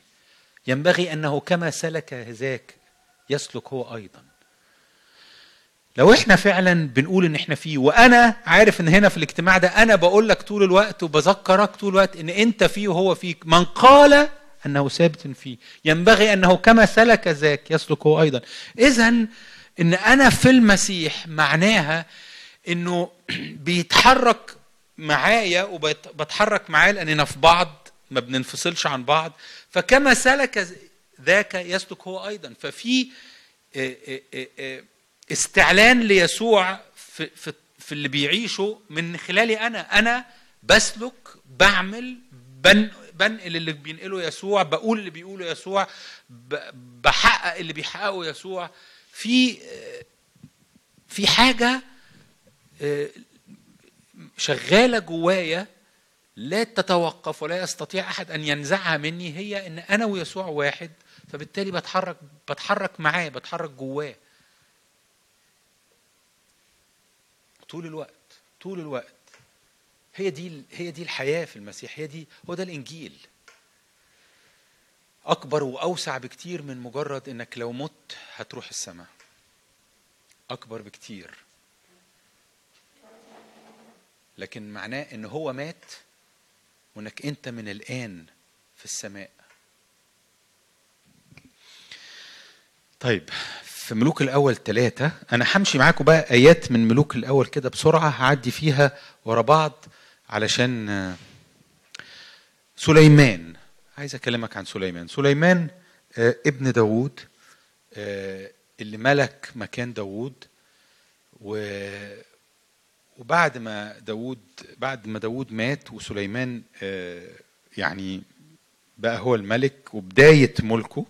ينبغي أنه كما سلك ذاك يسلك هو أيضا. لو إحنا فعلا بنقول إن إحنا فيه وأنا عارف إن هنا في الاجتماع ده أنا بقول لك طول الوقت وبذكرك طول الوقت إن أنت فيه وهو فيك. من قال أنه ثابت فيه. ينبغي أنه كما سلك ذاك يسلك هو أيضا. اذا إن أنا في المسيح معناها إنه بيتحرك معايا وبتحرك معاه لأننا في بعض ما بننفصلش عن بعض. فكما سلك ذاك يسلك هو أيضا. ففي آه، آه، آه، استعلان ليسوع في, في, في اللي بيعيشه من خلالي أنا. أنا بسلك بعمل بن بنقل اللي بينقله يسوع بقول اللي بيقوله يسوع بحقق اللي بيحققه يسوع. في في حاجة آه، شغالة جوايا لا تتوقف ولا يستطيع أحد أن ينزعها مني هي إن أنا ويسوع واحد فبالتالي بتحرك بتحرك معاه بتحرك جواه. طول الوقت طول الوقت. هي دي هي دي الحياة في المسيح هي دي هو ده الإنجيل. أكبر وأوسع بكتير من مجرد إنك لو مت هتروح السماء. أكبر بكتير. لكن معناه إن هو مات وإنك أنت من الآن في السماء. طيب في ملوك الأول ثلاثة أنا همشي معاكم بقى آيات من ملوك الأول كده بسرعة هعدي فيها ورا بعض. علشان آه، سليمان. عايز أكلمك عن سليمان. سليمان آه، ابن داوود آه، اللي ملك مكان داوود. وبعد ما داوود بعد ما داوود مات وسليمان يعني بقى هو الملك وبداية ملكه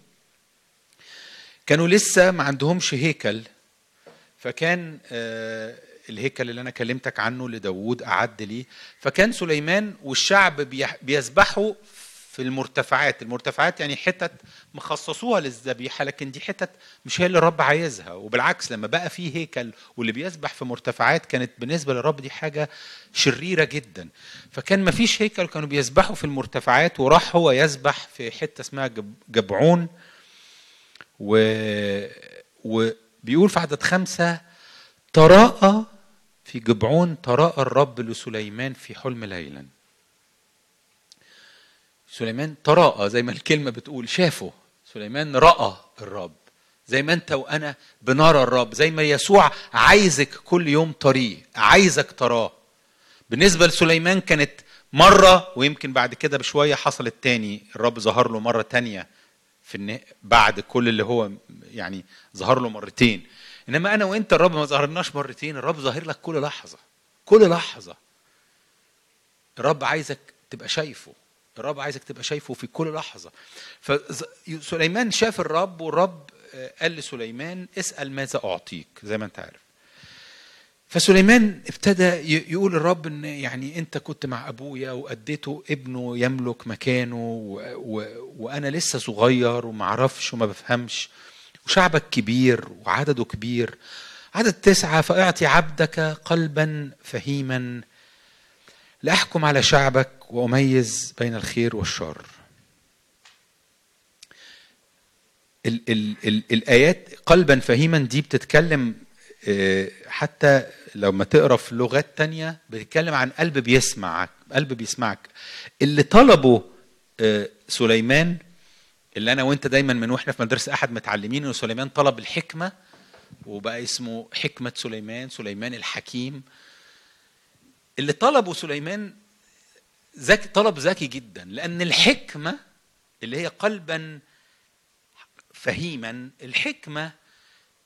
كانوا لسه ما عندهمش هيكل فكان الهيكل اللي أنا كلمتك عنه لداوود أعد ليه. فكان سليمان والشعب بيسبحوا في المرتفعات. المرتفعات يعني حتت مخصصوها للذبيحة لكن دي حتت مش هي اللي الرب عايزها. وبالعكس لما بقى في هيكل واللي بيسبح في مرتفعات كانت بالنسبة للرب دي حاجة شريرة جدا. فكان ما فيش هيكل كانوا بيسبحوا في المرتفعات وراح هو يسبح في حتة اسمها جب- جبعون. و... وبيقول في عدد خمسة تراءى في جبعون تراءى الرب لسليمان في حلم ليلا. سليمان تراءى زي ما الكلمة بتقول شافه. سليمان رأى الرب. زي ما أنت وأنا بنرى الرب. زي ما يسوع عايزك كل يوم طريق عايزك تراه. بالنسبة لسليمان كانت مرة ويمكن بعد كده بشوية حصلت تاني. الرب ظهر له مرة تانية في. بعد كل اللي هو يعني ظهر له مرتين. إنما أنا وأنت الرب ما ظهرناش مرتين الرب ظاهر لك كل لحظة كل لحظة. الرب عايزك تبقى شايفه الرب عايزك تبقى شايفه في كل لحظة. فسليمان شاف الرب والرب آه، قال لسليمان اسأل ماذا أعطيك؟ زي ما أنت عارف. فسليمان ابتدى يقول الرب إن يعني أنت كنت مع أبويا واديته ابنه يملك مكانه و و وأنا لسه صغير وما أعرفش وما بفهمش. وشعبك كبير وعدده كبير. عدد تسعة فأعطي عبدك قلبا فهيما. لأحكم على شعبك وأميز بين الخير والشر. ال ال ال الآيات قلبا فهيما دي بتتكلم آه، حتى لما تقرأ في لغات تانية بتتكلم عن قلب بيسمعك قلب بيسمعك. اللي طلبه آه، سليمان اللي أنا وأنت دايما من وإحنا في مدرسة أحد متعلمين إن سليمان طلب الحكمة وبقى اسمه حكمة سليمان سليمان الحكيم. اللي طلبه سليمان ذكي طلب ذكي جدا لأن الحكمة اللي هي قلبا فهيما الحكمة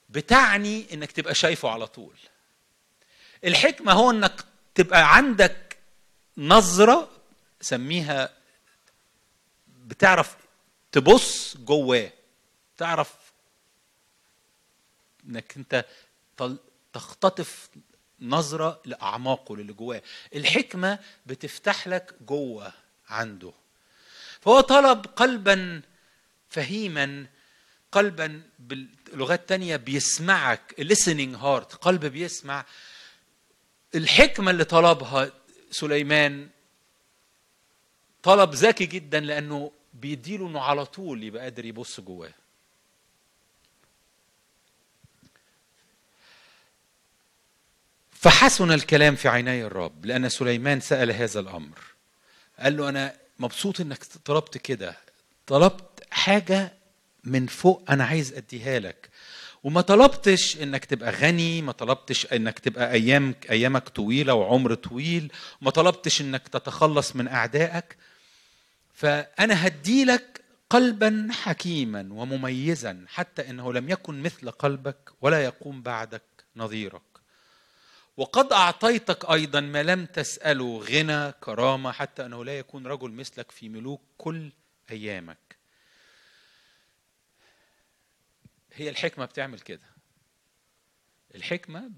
بتعني إنك تبقى شايفه على طول. الحكمة هو إنك تبقى عندك نظرة سميها بتعرف تبص جواه. تعرف إنك أنت تختطف نظرة لأعماقه للي جواه. الحكمة بتفتح لك جوه عنده. فهو طلب قلبا فهيما قلبا باللغات تانية بيسمعك. listening heart قلب بيسمع. الحكمة اللي طلبها سليمان طلب ذكي جدا لأنه بيديله إنه على طول يبقى قادر يبص جواه. فحسن الكلام في عيني الرب لأن سليمان سأل هذا الأمر. قال له أنا مبسوط إنك طلبت كده. طلبت حاجة من فوق أنا عايز أديها لك. وما طلبتش إنك تبقى غني ما طلبتش إنك تبقى أيام أيامك طويلة وعمر طويل. ما طلبتش إنك تتخلص من أعدائك. فأنا هديلك قلبا حكيما ومميزا حتى إنه لم يكن مثل قلبك ولا يقوم بعدك نظيرك. وقد أعطيتك أيضا ما لم تسأله غنى كرامة حتى إنه لا يكون رجل مثلك في ملوك كل أيامك. هي الحكمة بتعمل كده. الحكمة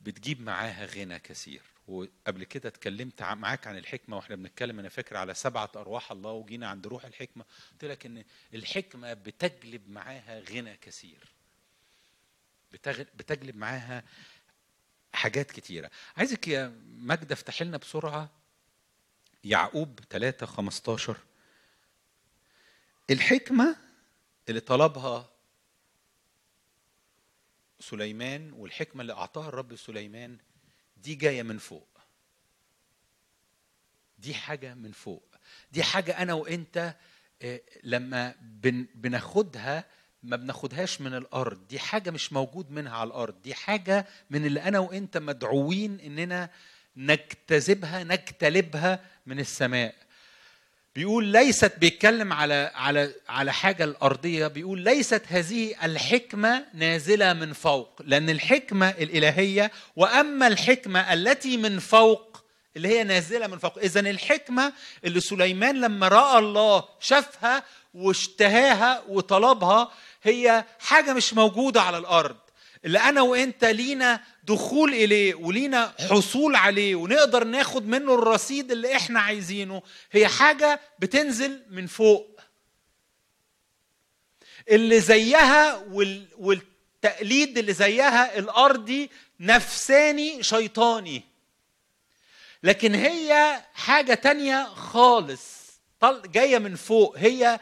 بتجيب معاها غنى كثير. وقبل كده اتكلمت معاك عن الحكمة وإحنا بنتكلم. أنا فاكر على سبعة أرواح الله وجينا عند روح الحكمة. قلت لك إن الحكمة بتجلب معاها غنى كثير. بتجلب معاها حاجات كتيرة. عايزك يا مجد افتح لنا بسرعة. يعقوب 3 15 الحكمة اللي طلبها سليمان والحكمة اللي أعطاها الرب لسليمان دي جاية من فوق. دي حاجة من فوق. دي حاجة أنا وأنت آه، لما بن بناخدها ما بناخدهاش من الأرض. دي حاجة مش موجود منها على الأرض. دي حاجة من اللي أنا وأنت مدعوين إننا نجتذبها نجتلبها من السماء. بيقول ليست بيتكلم على على على حاجة الأرضية. بيقول ليست هذه الحكمة نازلة من فوق لأن الحكمة الإلهية وأما الحكمة التي من فوق اللي هي نازلة من فوق اذا الحكمة اللي سليمان لما رأى الله شافها واشتهاها وطلبها هي حاجة مش موجودة على الأرض. اللي أنا وإنت لينا دخول إليه ولينا حصول عليه ونقدر ناخد منه الرصيد اللي إحنا عايزينه هي حاجة بتنزل من فوق. اللي زيها وال... والتقليد اللي زيها الأرضي نفساني شيطاني. لكن هي حاجة تانية خالص. جاية من فوق. هي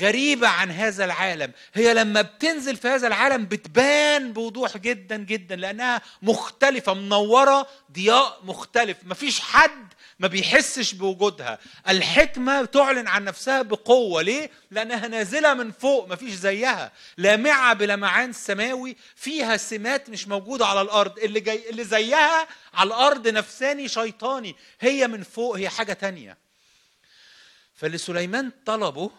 غريبة عن هذا العالم. هي لما بتنزل في هذا العالم بتبان بوضوح جدا جدا لأنها مختلفة منورة ضياء مختلف. مفيش حد ما بيحسش بوجودها. الحكمة تعلن عن نفسها بقوة. ليه؟ لأنها نازلة من فوق مفيش زيها. لامعة بلمعان سماوي فيها سمات مش موجودة على الأرض. اللي, جاي اللي زيها على الأرض نفساني شيطاني. هي من فوق هي حاجة تانية. فاللي سليمان طلبه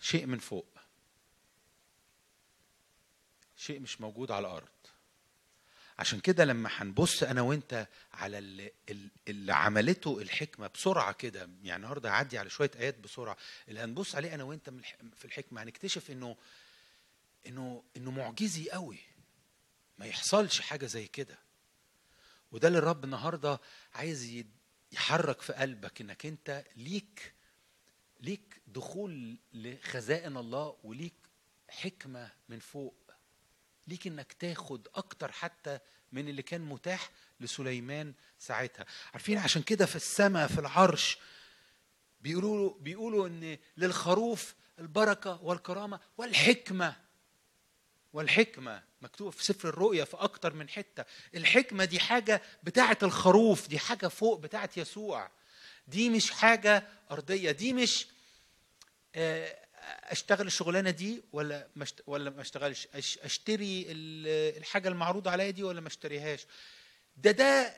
شيء من فوق. شيء مش موجود على الأرض. عشان كده لما هنبص أنا وأنت على اللي, اللي عملته الحكمة بسرعة كده يعني النهارده هعدي على شوية آيات بسرعة اللي هنبص عليه أنا وأنت في الحكمة هنكتشف إنه إنه إنه معجزي قوي. ما يحصلش حاجة زي كده. وده اللي الرب النهارده عايز يحرك في قلبك إنك أنت ليك ليك دخول لخزائن الله وليك حكمة من فوق. ليك إنك تاخد أكتر حتى من اللي كان متاح لسليمان ساعتها. عارفين عشان كده في السماء في العرش بيقولوا بيقولوا إن للخروف البركة والكرامة والحكمة. والحكمة مكتوب في سفر الرؤيا في أكتر من حتة. الحكمة دي حاجة بتاعة الخروف دي حاجة فوق بتاعة يسوع. دي مش حاجة أرضية دي مش آه، أشتغل الشغلانة دي ولا ما ولا ما أشتغلش أشتري ال- الحاجة المعروضه عليا دي ولا ما أشتريهاش. ده ده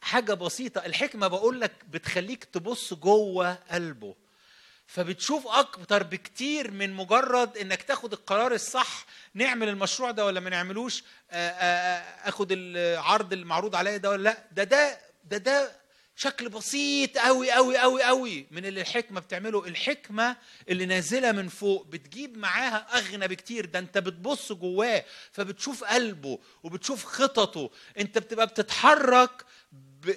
حاجة بسيطة. الحكمة بقول لك بتخليك تبص جوه قلبه. فبتشوف أكتر بكتير من مجرد إنك تاخد القرار الصح نعمل المشروع ده ولا ما نعملوش آه، آه، آخد العرض المعروض عليا ده ولا لأ. ده ده ده ده شكل بسيط قوي قوي قوي قوي من اللي الحكمة بتعمله. الحكمة اللي نازلة من فوق بتجيب معاها أغنى بكتير. ده أنت بتبص جواه فبتشوف قلبه وبتشوف خططه. أنت بتبقى بتتحرك.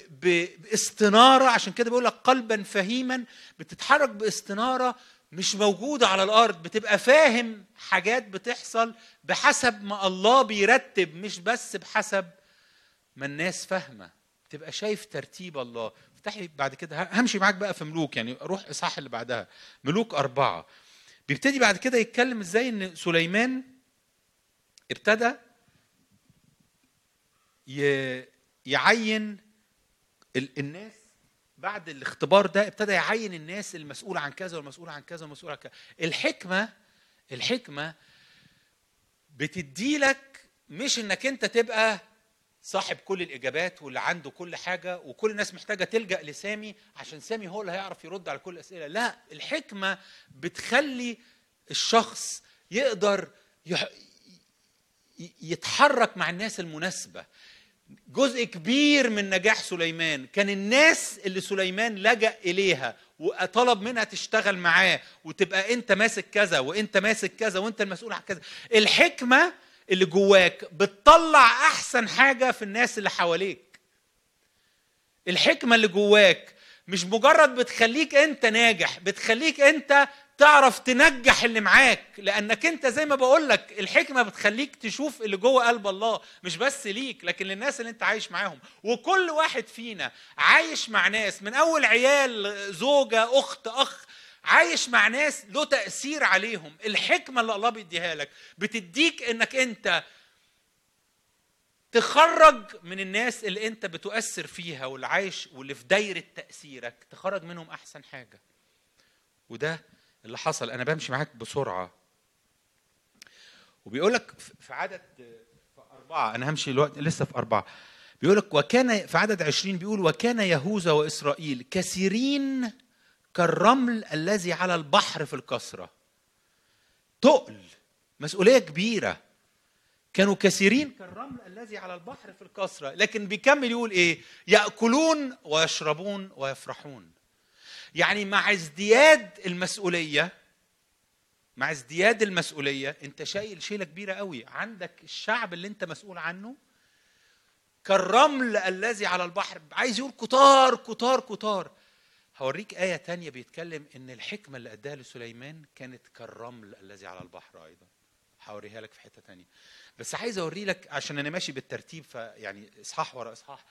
باستنارة. عشان كده بيقول لك قلبا فهيما. بتتحرك باستنارة مش موجودة على الأرض. بتبقى فاهم حاجات بتحصل بحسب ما الله بيرتب مش بس بحسب ما الناس فاهمة. تبقى شايف ترتيب الله. افتحي بعد كده همشي معاك بقى في ملوك يعني روح اصحاح اللي بعدها. ملوك أربعة. بيبتدي بعد كده يتكلم إزاي إن سليمان ابتدى يعين ال- الناس. بعد الاختبار ده ابتدى يعين الناس المسؤولة عن كذا والمسؤولة عن كذا والمسؤولة عن كذا. الحكمة الحكمة بتدي لك مش إنك أنت تبقى صاحب كل الإجابات واللي عنده كل حاجة وكل الناس محتاجة تلجأ لسامي عشان سامي هو اللي هيعرف يرد على كل الأسئلة. لا الحكمة بتخلي الشخص يقدر يتحرك مع الناس المناسبة. جزء كبير من نجاح سليمان كان الناس اللي سليمان لجأ إليها وطلب منها تشتغل معاه وتبقى أنت ماسك كذا وأنت ماسك كذا وأنت المسؤول عن كذا. الحكمة اللي جواك بتطلع أحسن حاجة في الناس اللي حواليك. الحكمة اللي جواك مش مجرد بتخليك أنت ناجح بتخليك أنت تعرف تنجح اللي معاك لأنك أنت زي ما بقول لك الحكمة بتخليك تشوف اللي جوه قلب الله مش بس ليك لكن للناس اللي أنت عايش معاهم. وكل واحد فينا عايش مع ناس من أول عيال زوجة أخت أخ عايش مع ناس له تأثير عليهم. الحكمة اللي الله بيديها لك بتديك إنك أنت تخرج من الناس اللي أنت بتؤثر فيها واللي عايش واللي في دايرة تأثيرك تخرج منهم أحسن حاجة. وده اللي حصل. أنا بمشي معاك بسرعة. وبيقول لك في عدد في أربعة. أنا همشي الوقت لسه في أربعة. بيقول لك وكان في عدد عشرين بيقول وكان يهوذا وإسرائيل كثيرين كالرمل الذي على البحر في الكسرة تقل مسؤولية كبيرة. كانوا كثيرين كالرمل الذي على البحر في الكسرة لكن بيكمل يقول إيه؟ يأكلون ويشربون ويفرحون. يعني مع ازدياد المسؤولية مع ازدياد المسؤولية أنت شايل شيلة كبيرة قوي. عندك الشعب اللي أنت مسؤول عنه. كالرمل الذي على البحر عايز يقول كتار كتار كتار. هوريك آية تانية بيتكلم إن الحكمة اللي أداها لسليمان كانت كالرمل الذي على البحر أيضا هوريها لك في حتة تانية بس عايز أوري لك عشان أنا ماشي بالترتيب فيعني إصحاح ورا إصحاح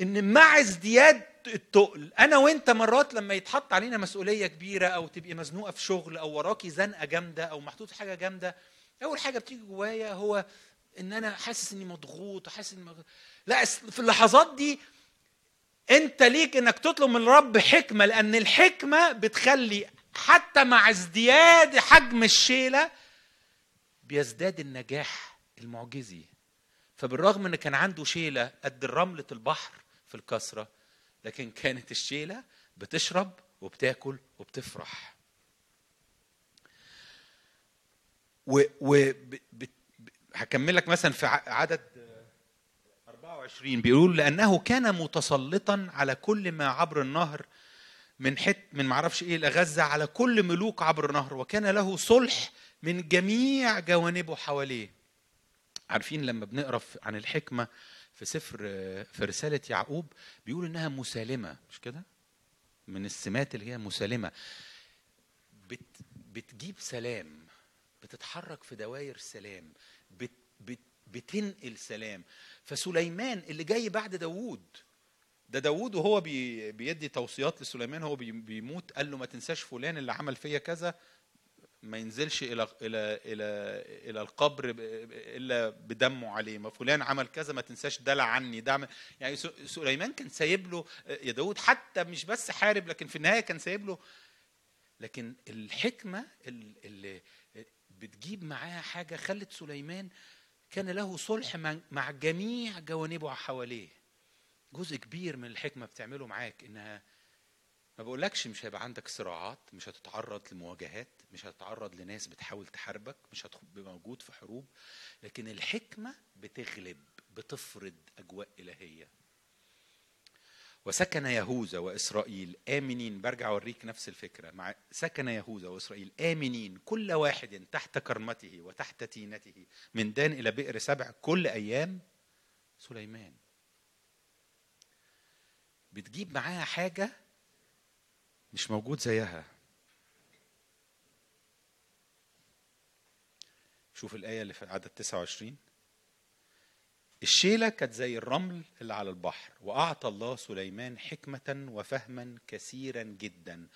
إن مع ازدياد التقل أنا وأنت مرات لما يتحط علينا مسؤولية كبيرة أو تبقي مزنوقة في شغل أو وراكي زنقة جامدة أو محطوط في حاجة جامدة أول حاجة بتيجي جوايا هو إن أنا حاسس إني مضغوط وحاسس إني مضغوط. لا في اللحظات دي انت ليك انك تطلب من الرب حكمة لأن الحكمة بتخلي حتى مع ازدياد حجم الشيلة بيزداد النجاح المعجزي. فبالرغم إن كان عنده شيلة قد رملة البحر في الكسرة لكن كانت الشيلة بتشرب وبتاكل وبتفرح. و, و ب... ب... هكمل لك مثلا في عدد 24 بيقول لأنه كان متسلطا على كل ما عبر النهر من حت من معرفش إيه لغزه على كل ملوك عبر النهر وكان له صلح من جميع جوانبه حواليه. عارفين لما بنقرأ عن الحكمة في سفر في رسالة يعقوب بيقول إنها مسالمة مش كده؟ من السمات اللي هي مسالمة. بت بتجيب سلام بتتحرك في دوائر سلام بت بت بتنقل سلام. فسليمان اللي جاي بعد داوود. ده داوود وهو بي بيدي توصيات لسليمان هو بيموت قال له ما تنساش فلان اللي عمل فيا كذا ما ينزلش إلى إلى إلى إلى القبر إلا بدمه عليه. ما فلان عمل كذا ما تنساش دلع عني دعم يعني سليمان كان سايب له يا داود حتى مش بس حارب لكن في النهاية كان سايب له. لكن الحكمة اللي بتجيب معاها حاجة خلت سليمان كان له صلح مع جميع جوانبه حواليه. جزء كبير من الحكمة بتعمله معاك إنها ما بقولكش مش هيبقى عندك صراعات مش هتتعرض لمواجهات مش هتتعرض لناس بتحاول تحاربك مش هتبقى موجود في حروب لكن الحكمة بتغلب بتفرض أجواء إلهية. وسكن يهوذا وإسرائيل آمنين. برجع أوريك نفس الفكرة. مع سكن يهوذا وإسرائيل آمنين. كل واحد تحت كرمته وتحت تينته. من دان إلى بئر سبع كل أيام. سليمان. بتجيب معاها حاجة مش موجود زيها. شوف الآية اللي في عدد 29 الشيلة كانت زي الرمل اللي على البحر وأعطى الله سليمان حكمة وفهما كثيرا جدا.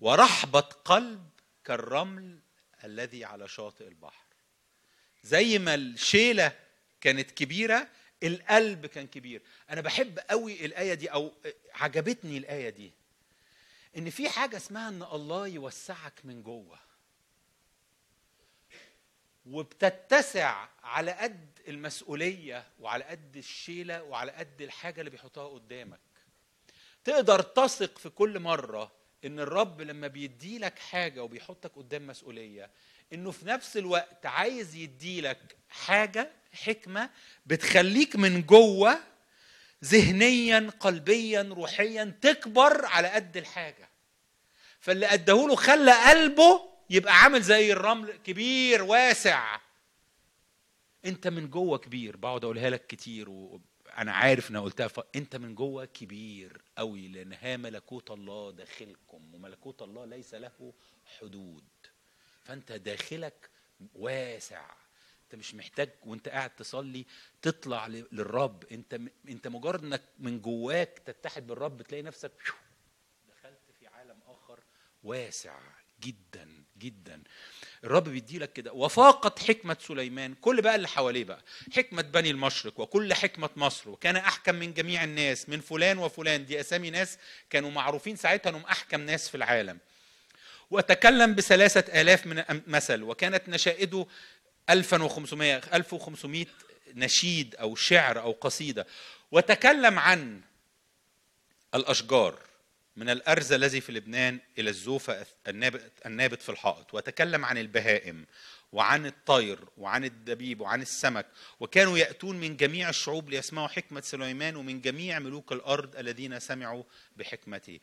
ورحبة قلب كالرمل الذي على شاطئ البحر. زي ما الشيلة كانت كبيرة القلب كان كبير. أنا بحب قوي الآية دي أو عجبتني الآية دي. إن في حاجة اسمها إن الله يوسعك من جوه. وبتتسع على قد المسؤولية وعلى قد الشيلة وعلى قد الحاجة اللي بيحطها قدامك. تقدر تثق في كل مرة إن الرب لما بيديلك حاجة وبيحطك قدام مسؤولية إنه في نفس الوقت عايز يديلك حاجة حكمة بتخليك من جوه ذهنيا قلبيا روحيا تكبر على قد الحاجة. فاللي أداهوله خلى قلبه يبقى عامل زي الرمل كبير واسع. انت من جوه كبير. بقعد اقولها لك كتير وأنا عارف ان قلتها ف... انت من جوه كبير قوي لأن ها ملكوت الله داخلكم وملكوت الله ليس له حدود. فانت داخلك واسع. انت مش محتاج وانت قاعد تصلي تطلع للرب. انت م- انت مجرد انك من جواك تتحد بالرب تلاقي نفسك دخلت في عالم آخر واسع. جدا جدا. الرب بيدي لك كده. وفاقت حكمة سليمان. كل بقى اللي حواليه بقى. حكمة بني المشرق وكل حكمة مصر وكان أحكم من جميع الناس من فلان وفلان. دي أسامي ناس كانوا معروفين ساعتها أنهم أحكم ناس في العالم. وتكلم بثلاثة آلاف من مثل. وكانت نشائده 1500 1500 نشيد أو شعر أو قصيدة. وتكلم عن الأشجار. من الأرز الذي في لبنان إلى الزوفة النابت, النابت في الحائط وتكلم عن البهائم وعن الطير وعن الدبيب وعن السمك وكانوا يأتون من جميع الشعوب ليسمعوا حكمة سليمان ومن جميع ملوك الأرض الذين سمعوا بحكمته.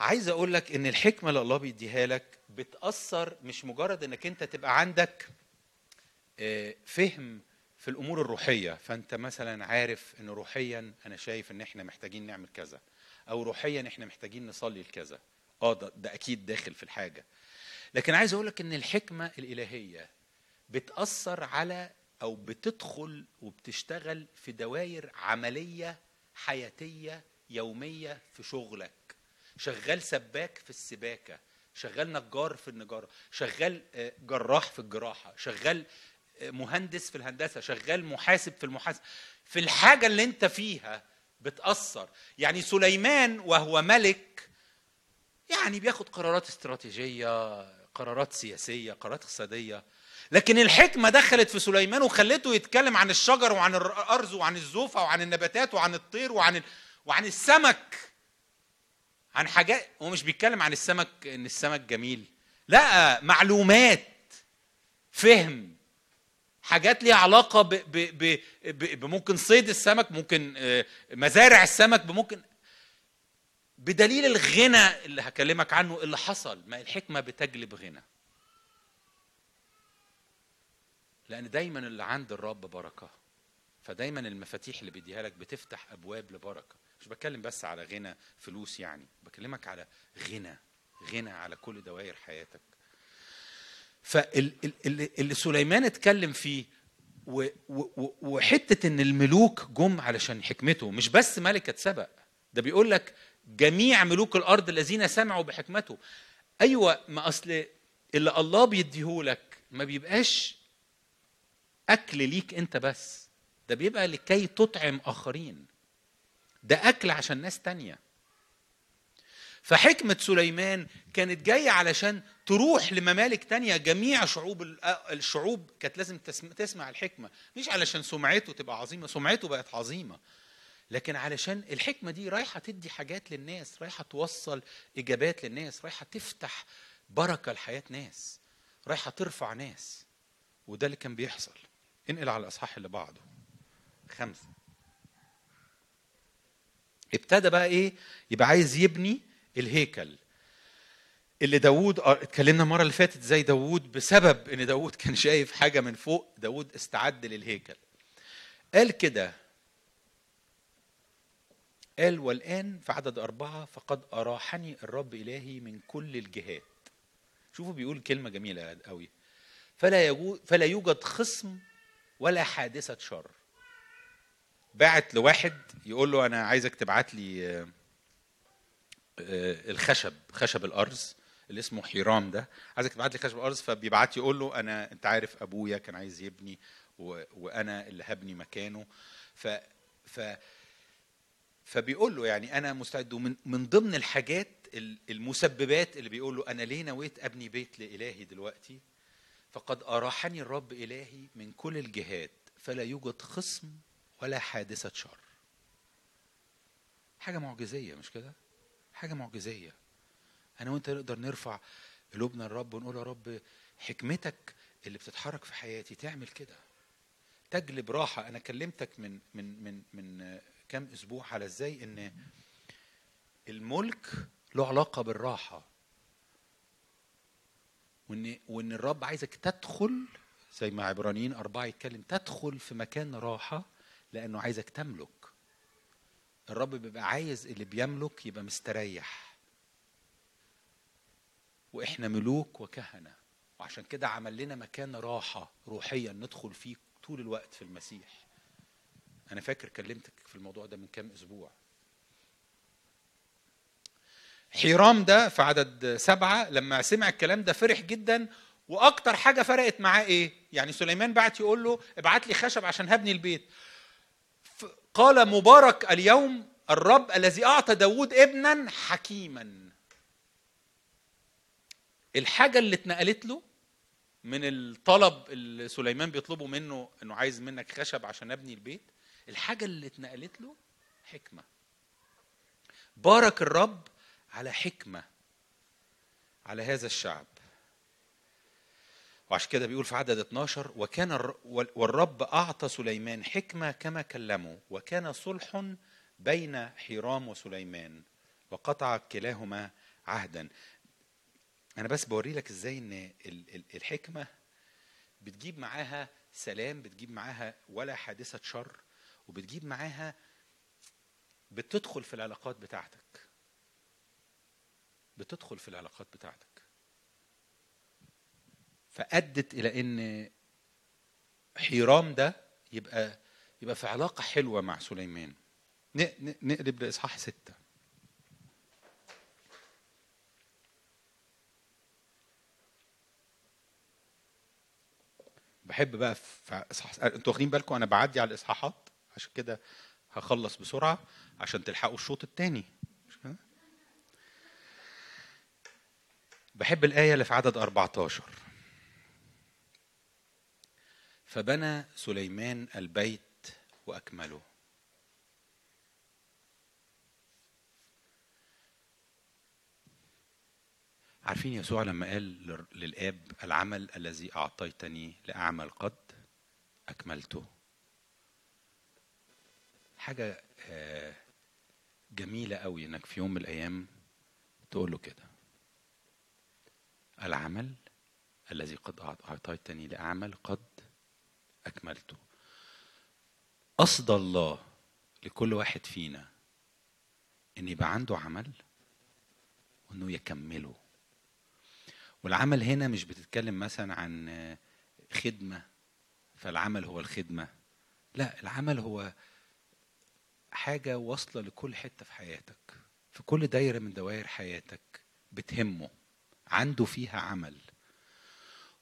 عايز أقول لك إن الحكمة اللي الله بيديها لك بتأثر مش مجرد إنك أنت تبقى عندك آه، فهم في الأمور الروحية فأنت مثلا عارف إن روحيا أنا شايف إن إحنا محتاجين نعمل كذا. أو روحيا إحنا محتاجين نصلي لكذا. آه ده, ده أكيد داخل في الحاجة. لكن عايز أقول لك إن الحكمة الإلهية بتأثر على أو بتدخل وبتشتغل في دوائر عملية حياتية يومية في شغلك. شغال سباك في السباكة شغال نجار في النجاره شغال آه، جراح في الجراحة شغال آه، مهندس في الهندسة شغال محاسب في المحاسبه في الحاجة اللي أنت فيها بتأثر. يعني سليمان وهو ملك يعني بياخد قرارات استراتيجية قرارات سياسية قرارات اقتصادية. لكن الحكمة دخلت في سليمان وخلته يتكلم عن الشجر وعن الأرز وعن الزوفة وعن النباتات وعن الطير وعن ال... وعن السمك. عن حاجات هو مش بيتكلم عن السمك إن السمك جميل. لا معلومات فهم حاجات ليها علاقة ب ب ب ب بممكن صيد السمك ممكن آه، مزارع السمك بممكن بدليل الغنى اللي هكلمك عنه اللي حصل ما الحكمة بتجلب غنى. لأن دايما اللي عند الرب بركة. فدايما المفاتيح اللي بيديها لك بتفتح أبواب لبركة. مش بتكلم بس على غنى فلوس يعني. بكلمك على غنى. غنى على كل دوائر حياتك. فاللي سليمان اتكلم فيه وحتة إن الملوك جم علشان حكمته مش بس ملكه سبق ده بيقول لك جميع ملوك الأرض الذين سمعوا بحكمته. أيوه ما أصل اللي الله بيديهولك ما بيبقاش أكل ليك أنت بس ده بيبقى لكي تطعم آخرين. ده أكل عشان ناس تانية. فحكمة سليمان كانت جاية علشان تروح لممالك تانية. جميع شعوب ال- الشعوب كانت لازم تسم- تسمع الحكمة. مش علشان سمعته تبقى عظيمة سمعته بقت عظيمة. لكن علشان الحكمة دي رايحة تدي حاجات للناس رايحة توصل إجابات للناس رايحة تفتح بركة لحياة ناس رايحة ترفع ناس. وده اللي كان بيحصل. انقل على الأصحاح اللي بعده. خمسة. ابتدى بقى إيه؟ يبقى عايز يبني الهيكل اللي داوود اتكلمنا المرة اللي فاتت زي داوود بسبب إن داوود كان شايف حاجة من فوق داوود استعد للهيكل. قال كده. قال والآن في عدد أربعة فقد أراحني الرب إلهي من كل الجهات. شوفوا بيقول كلمة جميلة قوي فلا فلا يوجد خصم ولا حادثة شر. بعت لواحد يقول له أنا عايزك تبعت لي الخشب خشب الأرز اللي اسمه حيرام ده. عايزك تبعت لي خشب الأرز فبيبعت يقول له أنا أنت عارف أبويا كان عايز يبني و... وأنا اللي هبني مكانه. ف ف فبيقول له يعني أنا مستعد. ومن من ضمن الحاجات ال- المسببات اللي بيقول له أنا ليه نويت أبني بيت لإلهي دلوقتي؟ فقد أراحني الرب إلهي من كل الجهات فلا يوجد خصم ولا حادثة شر. حاجة معجزية مش كده؟ حاجة معجزية. أنا وأنت نقدر نرفع قلوبنا للرب ونقول يا رب حكمتك اللي بتتحرك في حياتي تعمل كده. تجلب راحة. أنا كلمتك من من من من كام أسبوع على إزاي إن الملك له علاقة بالراحة. وإن وإن الرب عايزك تدخل زي ما عبرانيين أربعة يتكلم تدخل في مكان راحة لأنه عايزك تملك. الرب بيبقى عايز اللي بيملك يبقى مستريح. وإحنا ملوك وكهنة وعشان كده عمل لنا مكان راحة روحيا ندخل فيه طول الوقت في المسيح. أنا فاكر كلمتك في الموضوع ده من كام أسبوع. حيرام ده في عدد سبعة لما سمع الكلام ده فرح جدا وأكتر حاجة فرقت معاه إيه؟ يعني سليمان بعت يقول له ابعت لي خشب عشان هبني البيت. قال مبارك اليوم الرب الذي أعطى داود ابنا حكيما. الحاجة اللي اتنقلت له من الطلب اللي سليمان بيطلبه منه إنه عايز منك خشب عشان أبني البيت الحاجة اللي اتنقلت له حكمة. بارك الرب على حكمة على هذا الشعب. وعشان كده بيقول في عدد 12 وكان الر- وال- والرب أعطى سليمان حكمة كما كلمه وكان صلح بين حيرام وسليمان وقطع كلاهما عهدا. أنا بس بوري لك إزاي إن ال- ال- الحكمة بتجيب معاها سلام بتجيب معاها ولا حادثة شر وبتجيب معاها بتدخل في العلاقات بتاعتك. بتدخل في العلاقات بتاعتك. فأدت إلى إن حيرام ده يبقى يبقى في علاقة حلوة مع سليمان. نقلب لإصحاح ستة. بحب بقى في إصحاح أنتوا واخدين بالكم أنا بعدي على الإصحاحات؟ عشان كده هخلص بسرعة عشان تلحقوا الشوط الثاني؟ بحب الآية اللي في عدد 14 فبنى سليمان البيت وأكمله. عارفين يسوع لما قال لل- للآب العمل الذي أعطيتني لأعمل قد أكملته. حاجة آه، جميلة قوي إنك في يوم من الأيام تقول له كده. العمل الذي قد أعطيتني لأعمل قد أكملته. قصد الله لكل واحد فينا إن يبقى عنده عمل وإنه يكمله. والعمل هنا مش بتتكلم مثلا عن خدمة فالعمل هو الخدمة. لا العمل هو حاجة واصلة لكل حتة في حياتك في كل دايرة من دوائر حياتك بتهمه عنده فيها عمل.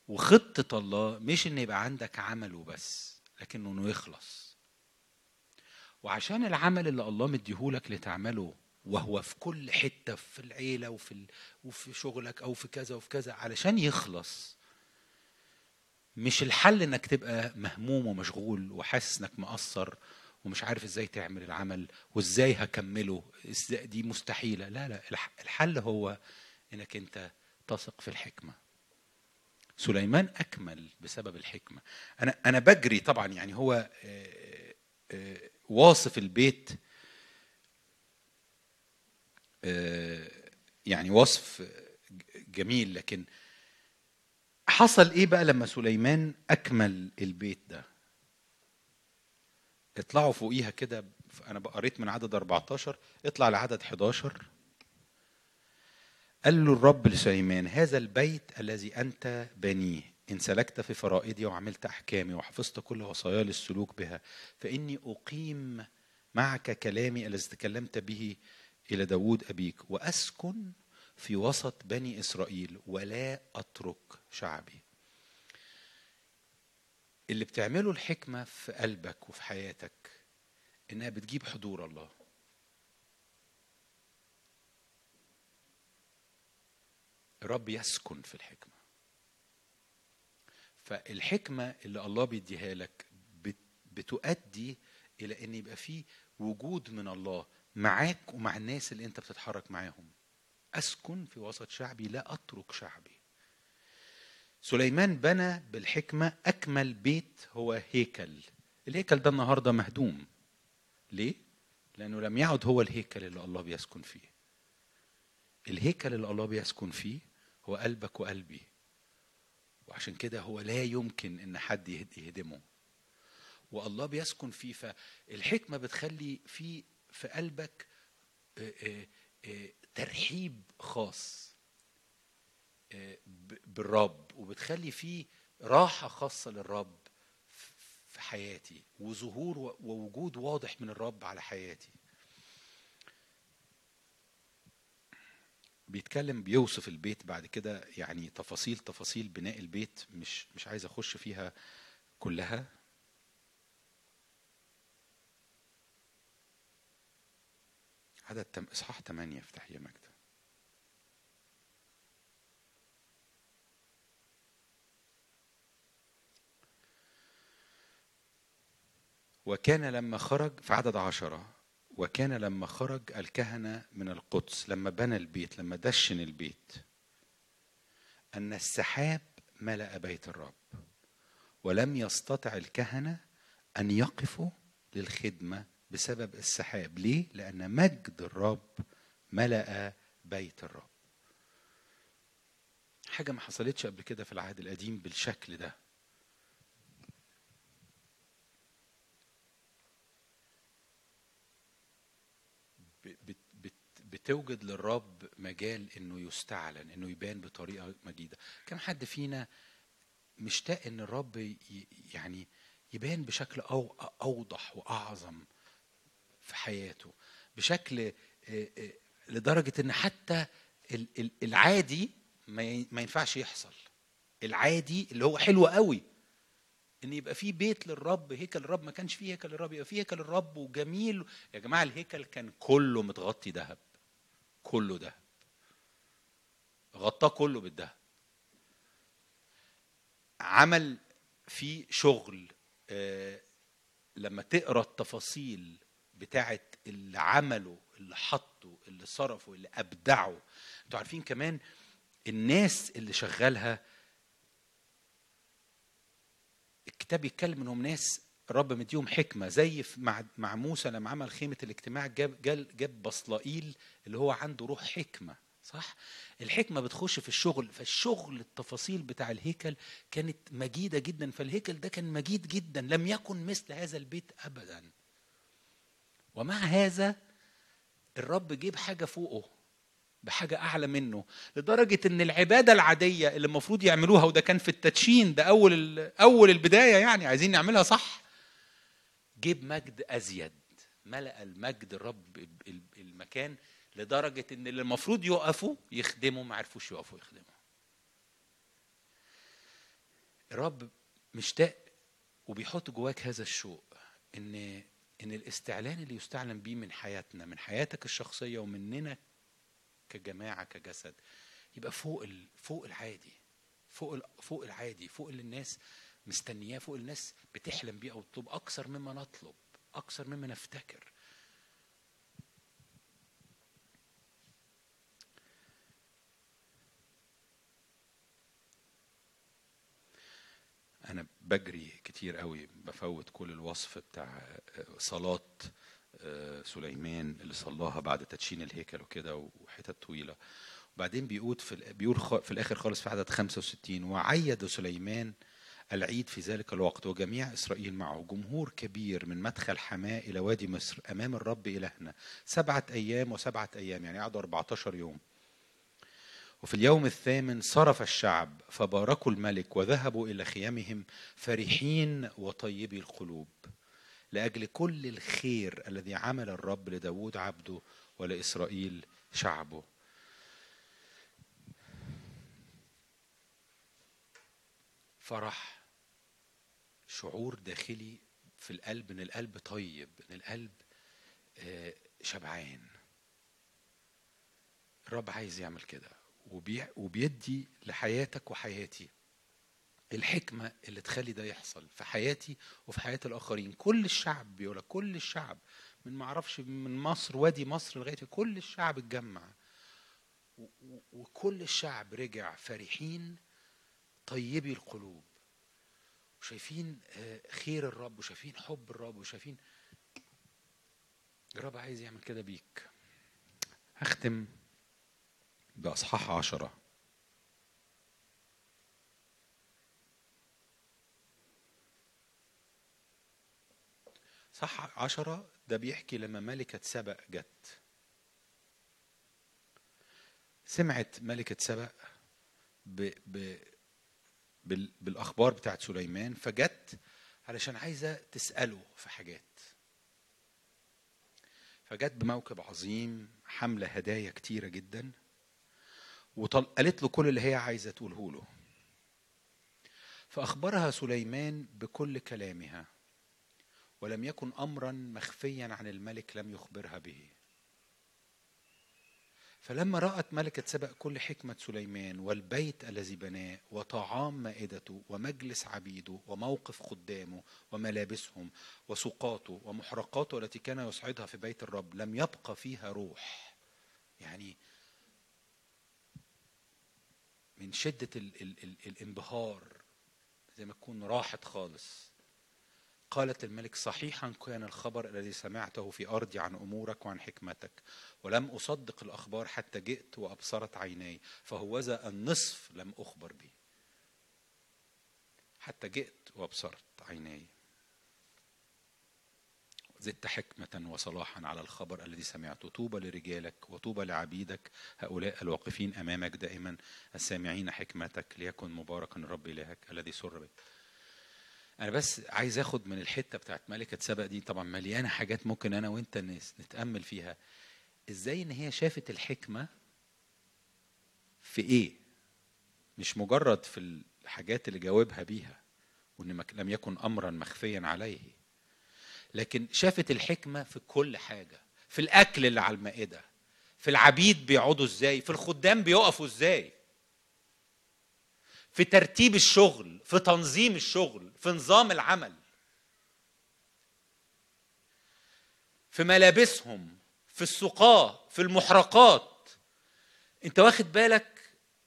وخطة الله مش إن يبقى عندك عمل وبس لكنه إنه يخلص. وعشان العمل اللي الله مديهولك لتعمله وهو في كل حتة في العيلة وفي ال... وفي شغلك أو في كذا وفي كذا علشان يخلص مش الحل إنك تبقى مهموم ومشغول وحاسس إنك مقصر ومش عارف إزاي تعمل العمل وإزاي هكمله إزاي دي مستحيلة. لا لا الح- الحل هو إنك أنت تثق في الحكمة. سليمان أكمل بسبب الحكمة. أنا أنا بجري طبعا يعني هو آه، آه، واصف البيت آه، يعني وصف جميل لكن حصل إيه بقى لما سليمان أكمل البيت ده؟ اطلعوا فوقيها كده أنا قريت من عدد 14 اطلع لعدد 11 قال له الرب لسليمان هذا البيت الذي أنت بنيه إن سلكت في فرائدي وعملت أحكامي وحفظت كل وصاياي للسلوك بها فإني أقيم معك كلامي الذي تكلمت به إلى داود أبيك وأسكن في وسط بني إسرائيل ولا أترك شعبي. اللي بتعمله الحكمة في قلبك وفي حياتك إنها بتجيب حضور الله. الرب يسكن في الحكمة. فالحكمة اللي الله بيديها لك بت- بتؤدي إلى إن يبقى في وجود من الله معاك ومع الناس اللي أنت بتتحرك معاهم. أسكن في وسط شعبي لا أترك شعبي. سليمان بنى بالحكمة أكمل بيت هو هيكل. الهيكل ده النهارده مهدوم. ليه؟ لأنه لم يعد هو الهيكل اللي الله بيسكن فيه. الهيكل اللي الله بيسكن فيه هو قلبك وقلبي. وعشان كده هو لا يمكن إن حد يهد- يهدمه. والله بيسكن فيه فالحكمة بتخلي في في قلبك آه، آه، آه، ترحيب خاص بالرب. وبتخلي فيه راحة خاصة للرب في حياتي وظهور ووجود واضح من الرب على حياتي. بيتكلم بيوصف البيت بعد كده يعني تفاصيل تفاصيل بناء البيت مش مش عايز أخش فيها كلها. عدد تم إصحاح 8 افتح يا مجد وكان لما خرج في عدد عشرة وكان لما خرج الكهنة من القدس لما بنى البيت لما دشن البيت أن السحاب ملأ بيت الرب ولم يستطع الكهنة أن يقفوا للخدمة بسبب السحاب. ليه؟ لأن مجد الرب ملأ بيت الرب. حاجة ما حصلتش قبل كده في العهد القديم بالشكل ده ب- بت- بت- بتوجد للرب مجال إنه يستعلن إنه يبان بطريقة مجيدة. كم حد فينا مشتاق إن الرب يعني يبان بشكل أو أوضح وأعظم في حياته. بشكل لدرجة إن حتى ال- ال- العادي ما ينفعش يحصل. العادي اللي هو حلو قوي. إن يبقى في بيت للرب هيكل الرب ما كانش فيه هيكل الرب يبقى فيه هيكل الرب وجميل. يا جماعة الهيكل كان كله متغطي ذهب. كله ذهب غطاه كله بالذهب عمل فيه شغل آه، لما تقرأ التفاصيل بتاعت اللي عمله اللي حطه اللي صرفه اللي أبدعه. أنتوا عارفين كمان الناس اللي شغالها الكتاب يتكلم إنهم ناس رب مديهم حكمة زي مع موسى لما عمل خيمة الاجتماع جاب جاب, جاب بصلائيل اللي هو عنده روح حكمة صح؟ الحكمة بتخش في الشغل فالشغل التفاصيل بتاع الهيكل كانت مجيدة جدا فالهيكل ده كان مجيد جدا لم يكن مثل هذا البيت ابدا. ومع هذا الرب جيب حاجة فوقه بحاجة أعلى منه لدرجة إن العبادة العادية اللي المفروض يعملوها وده كان في التدشين ده أول أول البداية يعني عايزين نعملها صح؟ جيب مجد أزيد. ملأ المجد الرب ال- المكان لدرجة إن اللي المفروض يقفوا يخدموا ما عرفوش يقفوا يخدموا. الرب مشتاق وبيحط جواك هذا الشوق إن إن الاستعلان اللي يستعلن بيه من حياتنا من حياتك الشخصية ومننا كجماعة كجسد يبقى فوق فوق العادي فوق فوق العادي فوق اللي الناس مستنياه فوق الناس بتحلم بيه أو تطلب أكثر مما نطلب أكثر مما نفتكر. أنا بجري كتير قوي بفوت كل الوصف بتاع صلاة آه، سليمان اللي صلاها بعد تدشين الهيكل وكده وحتت طويلة. وبعدين بيقول في بيقول في الآخر خالص في عدد 65 وعيد سليمان العيد في ذلك الوقت وجميع إسرائيل معه. جمهور كبير من مدخل حماة إلى وادي مصر أمام الرب إلهنا. سبعة أيام وسبعة أيام يعني قعدوا 14 يوم. وفي اليوم الثامن صرف الشعب فباركوا الملك وذهبوا إلى خيامهم فرحين وطيبي القلوب. لأجل كل الخير الذي عمل الرب لداود عبده ولإسرائيل شعبه. فرح شعور داخلي في القلب إن القلب طيب إن القلب آه، شبعان. الرب عايز يعمل كده وبي- وبيدي لحياتك وحياتي الحكمة اللي تخلي ده يحصل في حياتي وفي حياة الآخرين. كل الشعب بيقول كل الشعب من ما أعرفش من مصر وادي مصر لغاية كل الشعب اتجمع. وكل الشعب رجع فرحين طيبي القلوب. وشايفين آه، خير الرب وشايفين حب الرب وشايفين الرب عايز يعمل كده بيك. هختم بأصحاح عشرة. صح عشرة ده بيحكي لما ملكة سبأ جت. سمعت ملكة سبأ ب... ب... بال... بالأخبار بتاعت سليمان فجت علشان عايزة تسأله في حاجات. فجت بموكب عظيم حاملة هدايا كتيرة جدا وقالت له كل اللي هي عايزة تقوله له. فأخبرها سليمان بكل كلامها ولم يكن امرا مخفيا عن الملك لم يخبرها به. فلما رأت ملكة سبأ كل حكمة سليمان والبيت الذي بناه وطعام مائدته ومجلس عبيده وموقف خدامه وملابسهم وسقاته ومحرقاته التي كان يصعدها في بيت الرب لم يبقى فيها روح. يعني من شدة ال ال ال الانبهار زي ما تكون راحت خالص. قالت الملك صحيحا كان الخبر الذي سمعته في أرضي عن أمورك وعن حكمتك ولم أصدق الأخبار حتى جئت وأبصرت عيناي فهوذا النصف لم أخبر به حتى جئت وأبصرت عيناي. زدت حكمة وصلاحا على الخبر الذي سمعته. طوبى لرجالك وطوبى لعبيدك هؤلاء الواقفين أمامك دائما السامعين حكمتك ليكن مباركا الرب إلهك الذي سر بك أنا بس عايز آخد من الحتة بتاعت ملكة سبق دي طبعا مليانة حاجات ممكن أنا وأنت نس- نتأمل فيها. إزاي إن هي شافت الحكمة في إيه؟ مش مجرد في الحاجات اللي جاوبها بيها وإن لم يكن امرا مخفيا عليه. لكن شافت الحكمة في كل حاجة في الأكل اللي على المائدة في العبيد بيقعدوا إزاي في الخدام بيقفوا إزاي. في ترتيب الشغل في تنظيم الشغل في نظام العمل. في ملابسهم في السقاة في المحرقات. انت واخد بالك؟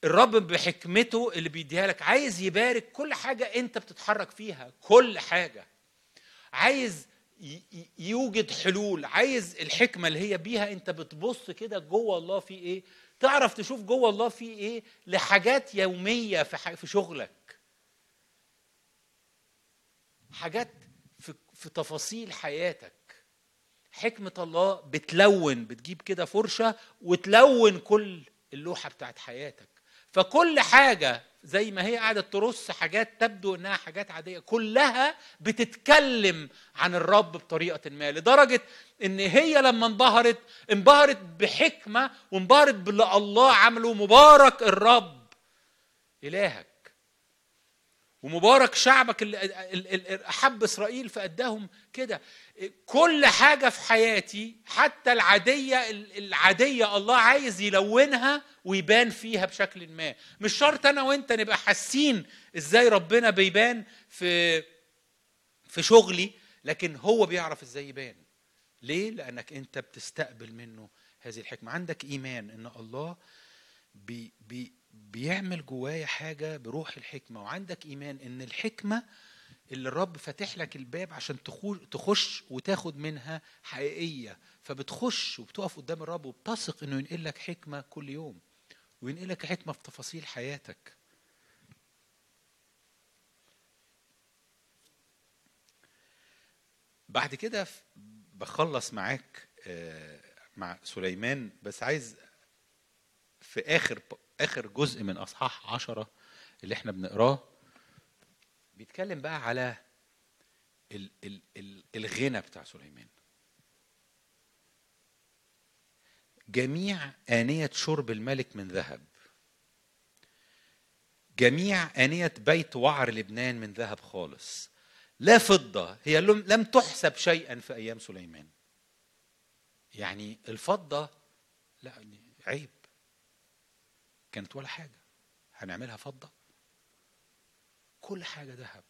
الرب بحكمته اللي بيديها لك. عايز يبارك كل حاجة انت بتتحرك فيها كل حاجة. عايز يوجد حلول. عايز الحكمة اللي هي بيها انت بتبص كده جوه الله في إيه؟ تعرف تشوف جوه الله في إيه؟ لحاجات يومية في, في شغلك. حاجات في, في تفاصيل حياتك. حكمة الله بتلون بتجيب كده فرشة وتلون كل اللوحة بتاعت حياتك. فكل حاجة زي ما هي قاعدة ترص حاجات تبدو إنها حاجات عادية كلها بتتكلم عن الرب بطريقة ما لدرجة إن هي لما انبهرت انبهرت بحكمة وانبهرت باللي الله عمله مبارك الرب إلهك. ومبارك شعبك اللي ال- ال- ال- أحب إسرائيل فاداهم كده. كل حاجة في حياتي حتى العادية ال- العادية الله عايز يلونها ويبان فيها بشكل ما. مش شرط أنا وأنت نبقى حاسين إزاي ربنا بيبان في في شغلي لكن هو بيعرف إزاي يبان. ليه؟ لأنك أنت بتستقبل منه هذه الحكمة. عندك إيمان إن الله بي بي بيعمل جوايا حاجة بروح الحكمة وعندك إيمان إن الحكمة اللي الرب فاتح لك الباب عشان تخش وتاخد منها حقيقية. فبتخش وبتقف قدام الرب وبتثق إنه ينقل لك حكمة كل يوم وينقل لك حكمة في تفاصيل حياتك. بعد كده بخلص معاك آه، مع سليمان بس عايز في آخر آخر جزء من أصحاح عشرة اللي إحنا بنقراه بيتكلم بقى على ال ال ال الغنى بتاع سليمان. جميع آنية شرب الملك من ذهب. جميع آنية بيت وعر لبنان من ذهب خالص. لا فضة هي لم تحسب شيئا في أيام سليمان. يعني الفضة لا عيب. كانت ولا حاجة. هنعملها فضة؟ كل حاجة ذهب.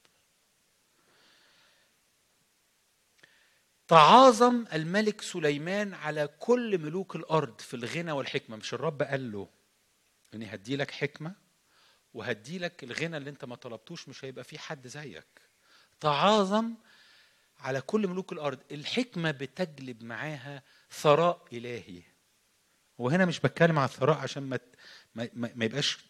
تعاظم الملك سليمان على كل ملوك الأرض في الغنى والحكمة. مش الرب قال له إني هدي لك حكمة وهدي لك الغنى اللي أنت ما طلبتوش مش هيبقى في حد زيك. تعاظم على كل ملوك الأرض. الحكمة بتجلب معاها ثراء إلهي. وهنا مش بتكلم على الثراء عشان ما, ما ما يبقاش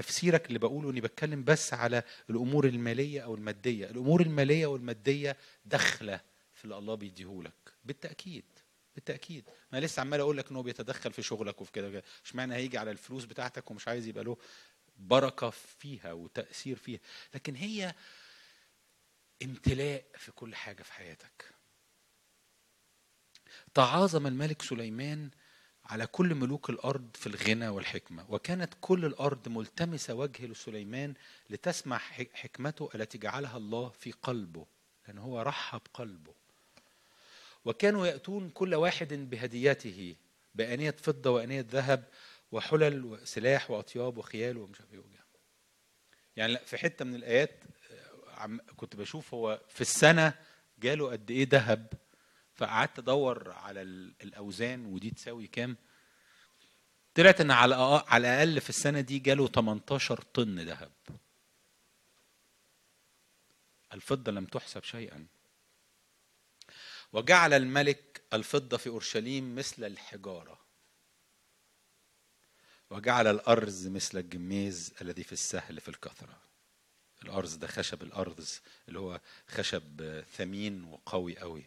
تفسيرك اللي بقوله إني بتكلم بس على الأمور المالية أو المادية. الأمور المالية والماديه داخله في اللي الله بيديهولك بالتأكيد بالتأكيد. ما لسه عمال أقول لك إن هو بيتدخل في شغلك وفي كده. إشمعنى هيجي على الفلوس بتاعتك ومش عايز يبقى له بركة فيها وتأثير فيها. لكن هي امتلاء في كل حاجة في حياتك. تعاظم الملك سليمان على كل ملوك الأرض في الغنى والحكمة وكانت كل الأرض ملتمسة وجه لسليمان لتسمع حك- حكمته التي جعلها الله في قلبه لأن هو رحب قلبه وكانوا يأتون كل واحد بهديته بأنية فضة وأنية ذهب وحلل وسلاح وأطياب وخيال ومش عارف وجه. يعني في حتة من الآيات آه، كنت بشوف هو في السنة جاله قد إيه ذهب فقعدت أدور على ال- الأوزان ودي تساوي كام؟ طلعت إن على على الأقل في السنة دي جاله 18 طن ذهب. الفضة لم تحسب شيئا. وجعل الملك الفضة في أورشليم مثل الحجارة. وجعل الأرز مثل الجميز الذي في السهل في الكثرة. الأرز ده خشب الأرز اللي هو خشب ثمين وقوي قوي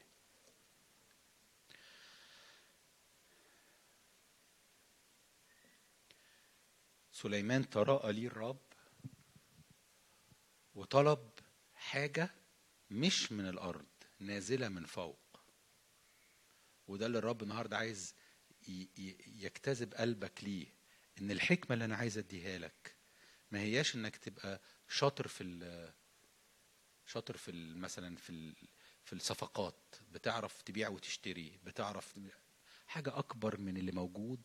سليمان تراءى لي الرب وطلب حاجة مش من الأرض نازلة من فوق. وده اللي الرب النهاردة عايز يجتذب قلبك ليه إن الحكمة اللي أنا عايز أديها لك ما هياش إنك تبقى شاطر في شاطر في مثلا في في الصفقات بتعرف تبيع وتشتري بتعرف حاجة أكبر من اللي موجود.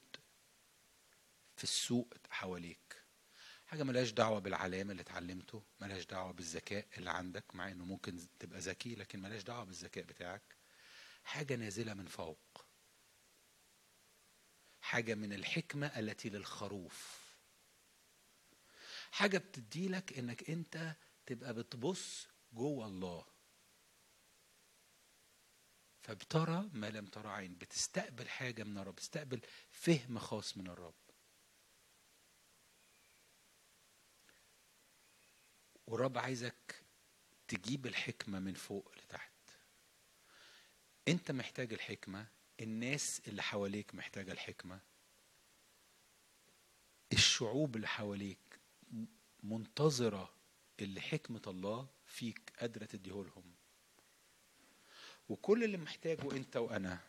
في السوق حواليك. حاجة ملهاش دعوة بالعلامة اللي اتعلمته ملهاش دعوة بالذكاء اللي عندك مع إنه ممكن تبقى ذكي لكن ملهاش دعوة بالذكاء بتاعك. حاجة نازلة من فوق. حاجة من الحكمة التي للخروف. حاجة بتديلك إنك أنت تبقى بتبص جوه الله. فبترى ما لم ترى عين. بتستقبل حاجة من الرب بتستقبل فهم خاص من الرب. والرب عايزك تجيب الحكمة من فوق لتحت. انت محتاج الحكمة الناس اللي حواليك محتاجة الحكمة. الشعوب اللي حواليك منتظرة اللي حكمة الله فيك قادرة تديهولهم. وكل اللي محتاجه انت وأنا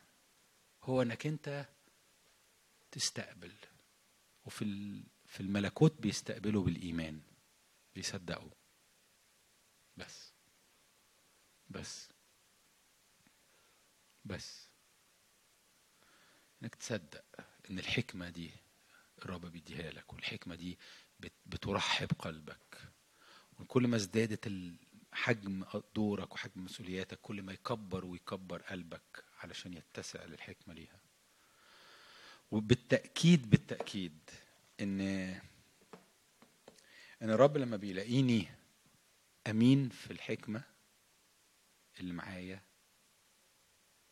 هو انك انت تستقبل. وفي في الملكوت بيستقبلوا بالإيمان بيصدقوا. بس. بس. بس. إنك تصدق إن الحكمة دي الرب بيديها لك والحكمة دي بت- بترحب قلبك. وكل ما ازدادت حجم دورك وحجم مسؤولياتك كل ما يكبر ويكبر قلبك علشان يتسع للحكمة ليها. وبالتأكيد بالتأكيد إن إن الرب لما بيلاقيني أمين في الحكمة اللي معايا.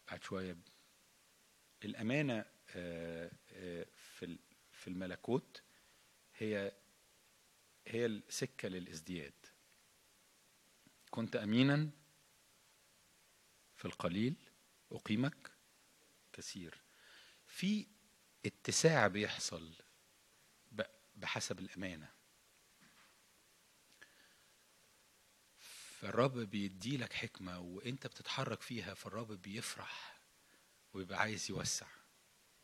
بعد شوية الأمانة آه، آه، في في الملكوت هي هي السكة للازدياد. كنت امينا في القليل أقيمك كثير في اتساع بيحصل بحسب الأمانة. فالرب بيدي لك حكمة وانت بتتحرك فيها فالرب بيفرح ويبقى عايز يوسع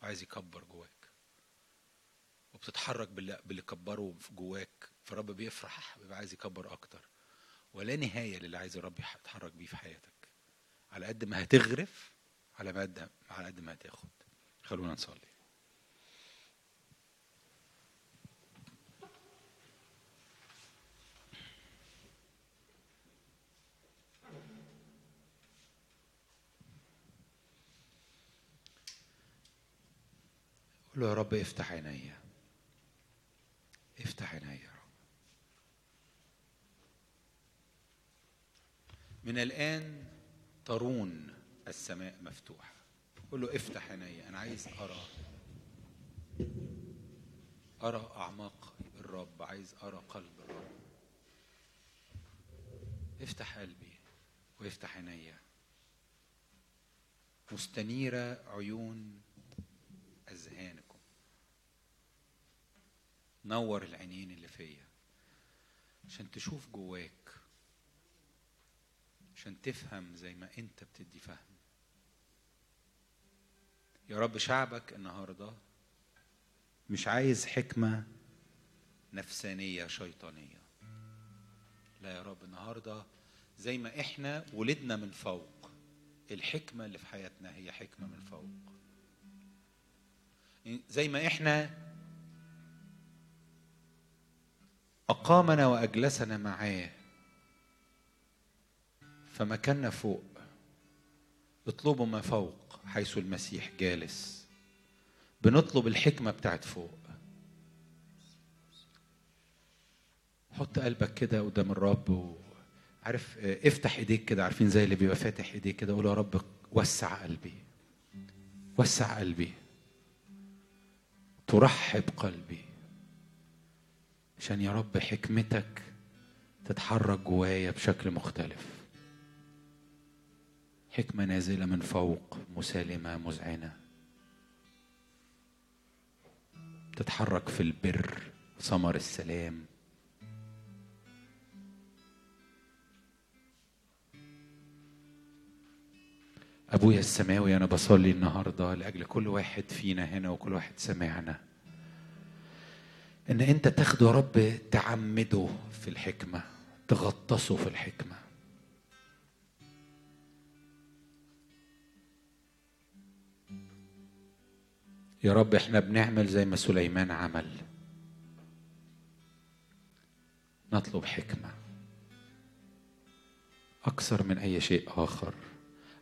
وعايز يكبر جواك وبتتحرك باللي, كبره جواك. فالرب بيفرح ويبقى عايز يكبر أكتر. ولا نهاية للي عايز الرب يتحرك بيه في حياتك. على قد ما هتغرف على قد على قد ما هتاخد. خلونا نصلي. قول له يا رب افتح عيني. افتح عيني يا رب. من الآن ترون السماء مفتوحة. قول له افتح عيني أنا عايز أرى. أرى أعماق الرب عايز أرى قلب الرب. افتح قلبي وافتح عيني. مستنيرة عيون أذهانكم نور العينين اللي فيا. عشان تشوف جواك. عشان تفهم زي ما انت بتدي فهم. يا رب شعبك النهارده مش عايز حكمة نفسانية شيطانية. لا يا رب النهارده زي ما إحنا ولدنا من فوق. الحكمة اللي في حياتنا هي حكمة من فوق. زي ما إحنا أقامنا وأجلسنا معاه. فمكاننا فوق. اطلبوا ما فوق حيث المسيح جالس. بنطلب الحكمة بتاعت فوق. حط قلبك كده قدام الرب و... عارف افتح ايديك كده عارفين زي اللي بيبقى فاتح ايديك كده قول يا رب وسع قلبي. وسع قلبي. ترحب قلبي. عشان يا رب حكمتك تتحرك جوايا بشكل مختلف. حكمة نازلة من فوق مسالمة مذعنة تتحرك في البر ثمر السلام. أبويا السماوي أنا بصلي النهاردة لأجل كل واحد فينا هنا وكل واحد سمعنا. إن أنت تاخده رب تعمده في الحكمة تغطسه في الحكمة. يا رب إحنا بنعمل زي ما سليمان عمل. نطلب حكمة. أكثر من أي شيء آخر.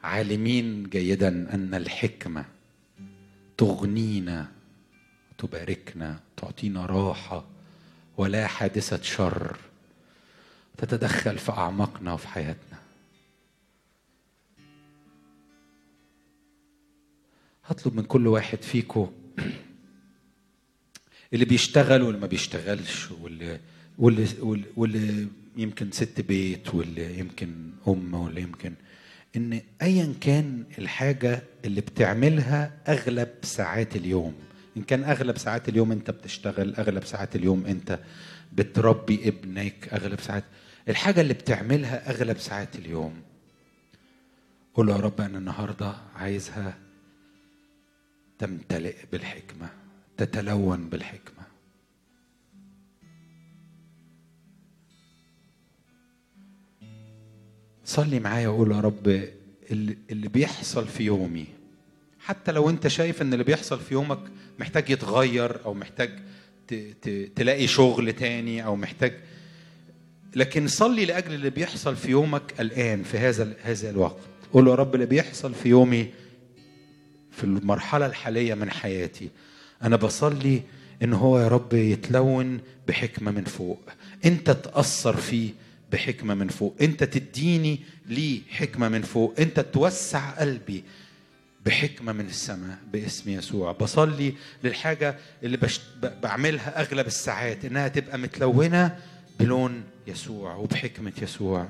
عالمين جيدا أن الحكمة تغنينا تباركنا تعطينا راحة ولا حادثة شر تتدخل في أعماقنا وفي حياتنا. هطلب من كل واحد فيكم اللي بيشتغل واللي ما بيشتغلش واللي واللي واللي, يمكن ست بيت واللي يمكن أم واللي يمكن إن ايا كان الحاجة اللي بتعملها أغلب ساعات اليوم إن كان أغلب ساعات اليوم أنت بتشتغل أغلب ساعات اليوم أنت بتربي ابنك أغلب ساعات الحاجة اللي بتعملها أغلب ساعات اليوم. قول يا رب أنا النهارده عايزها تمتلئ بالحكمة تتلون بالحكمة. صلي معايا وقول يا رب اللي بيحصل في يومي حتى لو أنت شايف إن اللي بيحصل في يومك محتاج يتغير أو محتاج تلاقي شغل تاني أو محتاج لكن صلي لأجل اللي بيحصل في يومك الآن في هذا هذا الوقت. قول له يا رب اللي بيحصل في يومي في المرحلة الحالية من حياتي أنا بصلي إن هو يا رب يتلون بحكمة من فوق. أنت تأثر فيه بحكمة من فوق. أنت تديني ليه حكمة من فوق. أنت توسع قلبي. بحكمة من السماء باسم يسوع. بصلي للحاجة اللي بش... بعملها أغلب الساعات إنها تبقى متلونة بلون يسوع وبحكمة يسوع.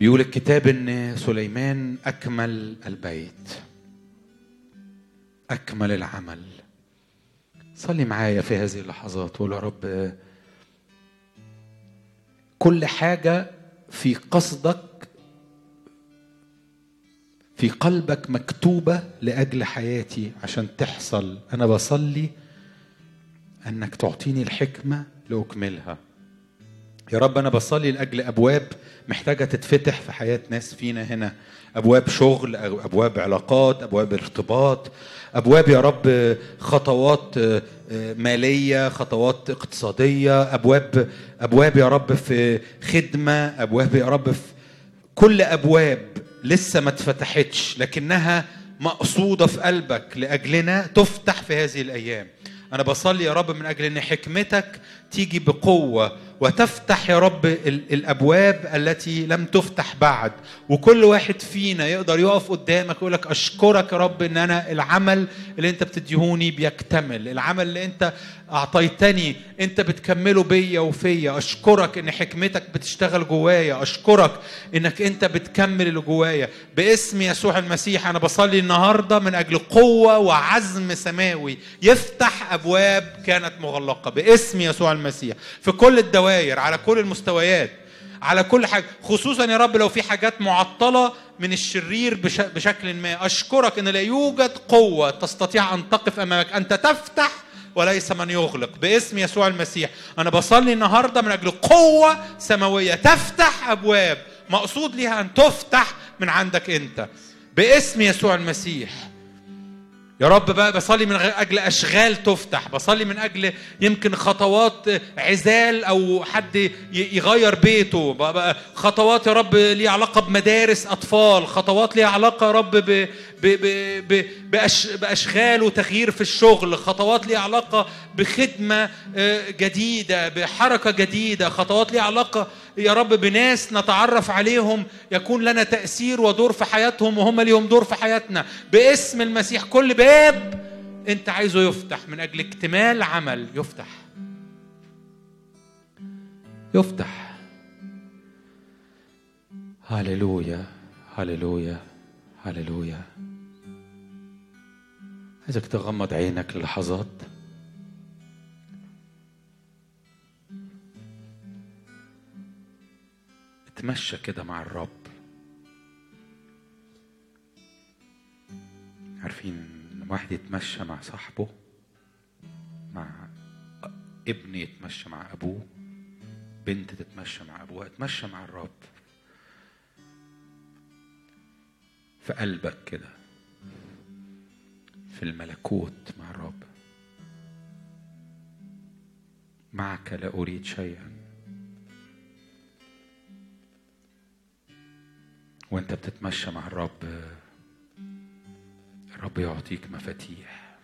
بيقول الكتاب إن سليمان أكمل البيت أكمل العمل. صلي معايا في هذه اللحظات وقول يا رب كل حاجة في قصدك في قلبك مكتوبة لأجل حياتي عشان تحصل. أنا بصلي أنك تعطيني الحكمة لأكملها. يا رب أنا بصلي لأجل أبواب محتاجة تتفتح في حياة ناس فينا هنا. أبواب شغل أو أبواب علاقات أبواب ارتباط. أبواب يا رب خطوات آه، آه، مالية خطوات اقتصادية. أبواب أبواب يا رب في خدمة. أبواب يا رب في كل أبواب لسه ما اتفتحتش لكنها مقصودة في قلبك لأجلنا تفتح في هذه الأيام. أنا بصلي يا رب من أجل إن حكمتك تيجي بقوة وتفتح يا رب ال- الأبواب التي لم تفتح بعد. وكل واحد فينا يقدر يقف قدامك ويقول لك أشكرك يا رب إن أنا العمل اللي أنت بتديهوني بيكتمل. العمل اللي أنت أعطيتني أنت بتكمله بيا وفيا. أشكرك إن حكمتك بتشتغل جوايا. أشكرك إنك أنت بتكمل اللي جوايا. باسم يسوع المسيح أنا بصلي النهارده من أجل قوة وعزم سماوي. يفتح أبواب كانت مغلقة. باسم يسوع المسيح. في كل الدوائر على كل المستويات على كل حاجة. خصوصا يا رب لو في حاجات معطلة من الشرير بش- بشكل ما. أشكرك إن لا يوجد قوة تستطيع أن تقف أمامك. أنت تفتح وليس من يغلق. باسم يسوع المسيح. أنا بصلي النهارده من أجل قوة سماوية. تفتح أبواب مقصود ليها أن تفتح من عندك أنت. باسم يسوع المسيح. يا رب بقى بصلي من أجل أشغال تفتح بصلي من أجل يمكن خطوات عزال أو حد يغير بيته. بقى خطوات يا رب ليها علاقة بمدارس أطفال خطوات ليها علاقة يا رب ب ب ب ب بأش بأشغال وتغيير في الشغل خطوات ليها علاقة بخدمة آه، جديدة بحركة جديدة خطوات ليها علاقة يا رب بناس نتعرف عليهم يكون لنا تأثير ودور في حياتهم وهم ليهم دور في حياتنا. باسم المسيح كل باب انت عايزه يفتح من أجل اكتمال عمل يفتح. يفتح. هللويا هللويا هللويا. عايزك تغمض عينك للحظات. اتمشى كده مع الرب. عارفين واحد يتمشى مع صاحبه مع ابن يتمشى مع أبوه بنت تتمشى مع أبوها اتمشى مع الرب. في قلبك كده. في الملكوت مع الرب. معك لا أريد شيئا. وأنت بتتمشى مع الرب الرب يعطيك مفاتيح.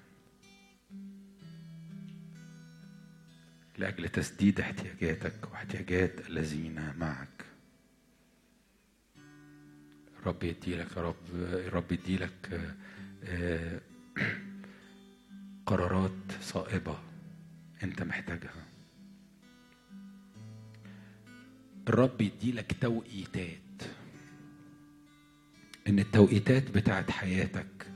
لأجل تسديد احتياجاتك واحتياجات الذين معك. الرب يديلك يا رب الرب يديلك آه، قرارات صائبة انت محتاجها. الرب يديلك توقيتات. إن التوقيتات بتاعت حياتك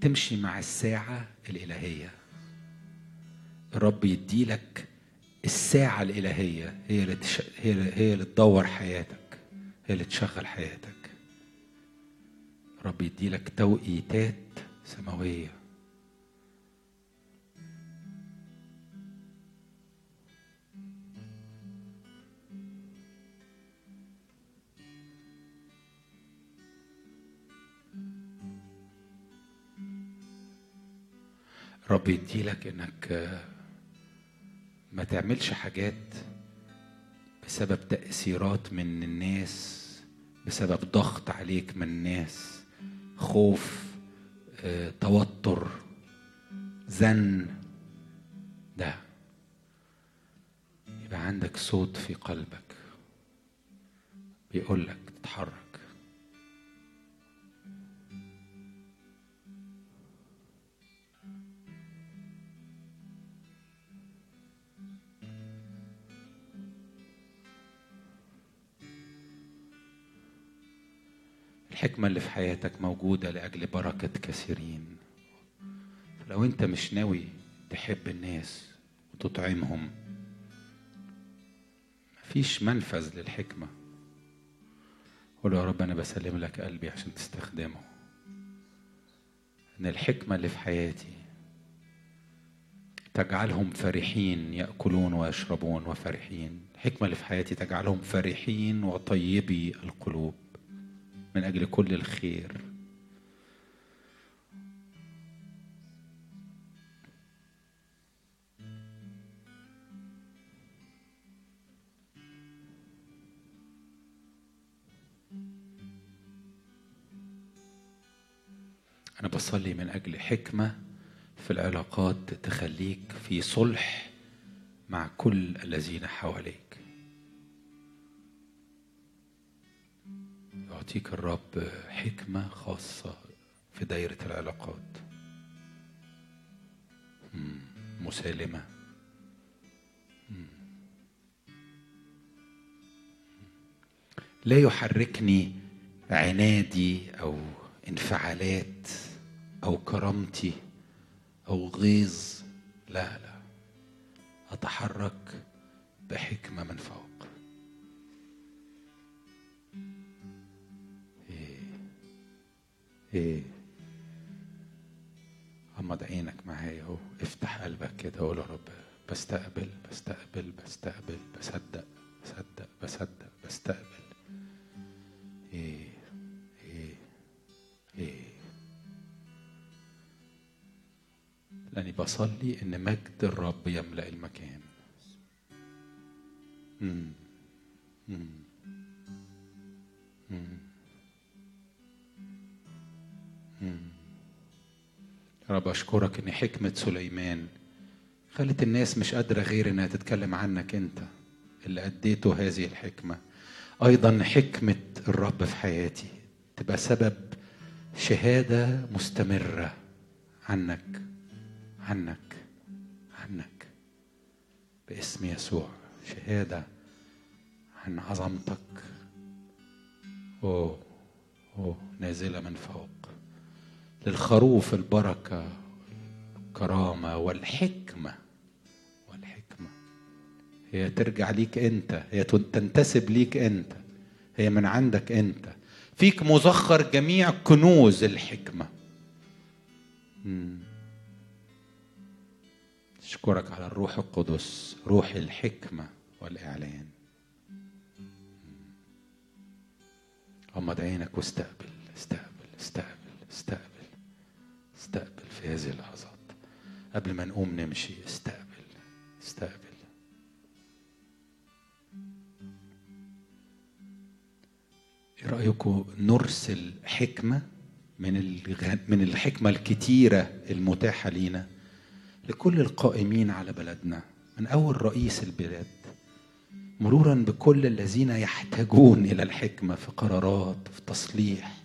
تمشي مع الساعة الإلهية. الرب يديلك الساعة الإلهية هي اللي تش... هي اللي- هي اللي تدور حياتك هي اللي تشغل حياتك. الرب يديلك توقيتات سماوية. رب يديلك إنك ما تعملش حاجات بسبب تأثيرات من الناس بسبب ضغط عليك من الناس خوف آه، توتر زن. ده يبقى عندك صوت في قلبك بيقول لك تتحرك. الحكمة اللي في حياتك موجودة لأجل بركة كثيرين. لو أنت مش ناوي تحب الناس وتطعمهم مفيش منفذ للحكمة. قول يا رب أنا بسلم لك قلبي عشان تستخدمه. إن الحكمة اللي في حياتي تجعلهم فرحين يأكلون ويشربون وفرحين. الحكمة اللي في حياتي تجعلهم فرحين وطيبي القلوب. من أجل كل الخير. أنا بصلي من أجل حكمة في العلاقات تخليك في صلح مع كل الذين حواليك. يعطيك الرب حكمة خاصة في دايرة العلاقات. مسالمة. لا يحركني عنادي أو انفعالات أو كرامتي أو غيظ لا لا أتحرك بستقبل بصدق بصدق بصدق بستقبل إيه إيه إيه لأني بصلي إن مجد الرب يملأ المكان مم. مم. مم. رب أشكرك إن حكمة سليمان خلت الناس مش قادرة غير إنها تتكلم عنك أنت اللي أديته هذه الحكمة. أيضا حكمة الرب في حياتي تبقى سبب شهادة مستمرة عنك عنك عنك. باسم يسوع. شهادة عن عظمتك. أوه أوه نازلة من فوق. للخروف البركة الكرامة والحكمة. والحكمه هي ترجع ليك انت هي تنتسب ليك انت هي من عندك انت. فيك مزخر جميع كنوز الحكمة. اشكرك على الروح القدس روح الحكمة والإعلان. غمض عينك واستقبل استقبل استقبل استقبل استقبل في هذه اللحظات. قبل ما نقوم نمشي استقبل استقبل. إيه رأيكم نرسل حكمة من. من الحكمة الكتيرة المتاحة لينا لكل القائمين على بلدنا من أول رئيس البلاد مرورا بكل الذين يحتاجون إلى الحكمة في قرارات في تصليح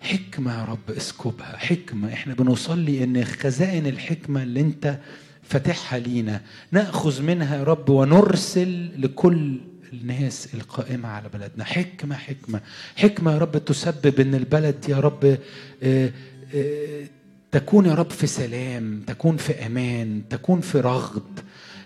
حكمة يا رب اسكبها حكمة إحنا بنصلي إن خزائن الحكمة اللي أنت فاتحها لينا نأخذ منها يا رب ونرسل لكل الناس القائمة على بلدنا. حكمة حكمة. حكمة يا رب تسبب إن البلد يا رب آه آه تكون يا رب في سلام تكون في أمان تكون في رغد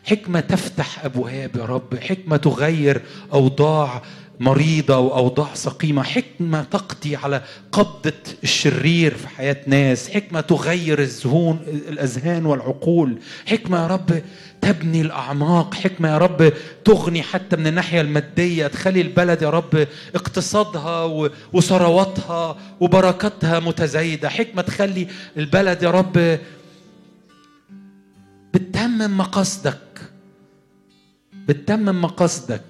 حكمة تفتح أبواب يا رب. حكمة تغير أوضاع مريضة وأوضاع سقيمة حكمة تقضي على قبضة الشرير في حياة ناس حكمة تغير الذهون الأذهان والعقول حكمة يا رب تبني الأعماق حكمة يا رب تغني حتى من الناحية المادية تخلي البلد يا رب اقتصادها وثرواتها وبركاتها متزايدة حكمة تخلي البلد يا رب بتتمم مقاصدك بتتمم مقاصدك.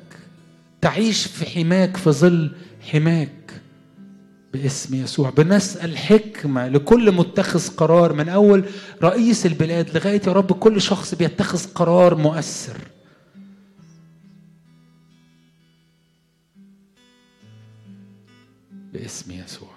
تعيش في حماك في ظل حماك باسم يسوع. بنسأل حكمة لكل متخذ قرار. من أول رئيس البلاد لغاية يا رب كل شخص بيتخذ قرار مؤثر. باسم يسوع.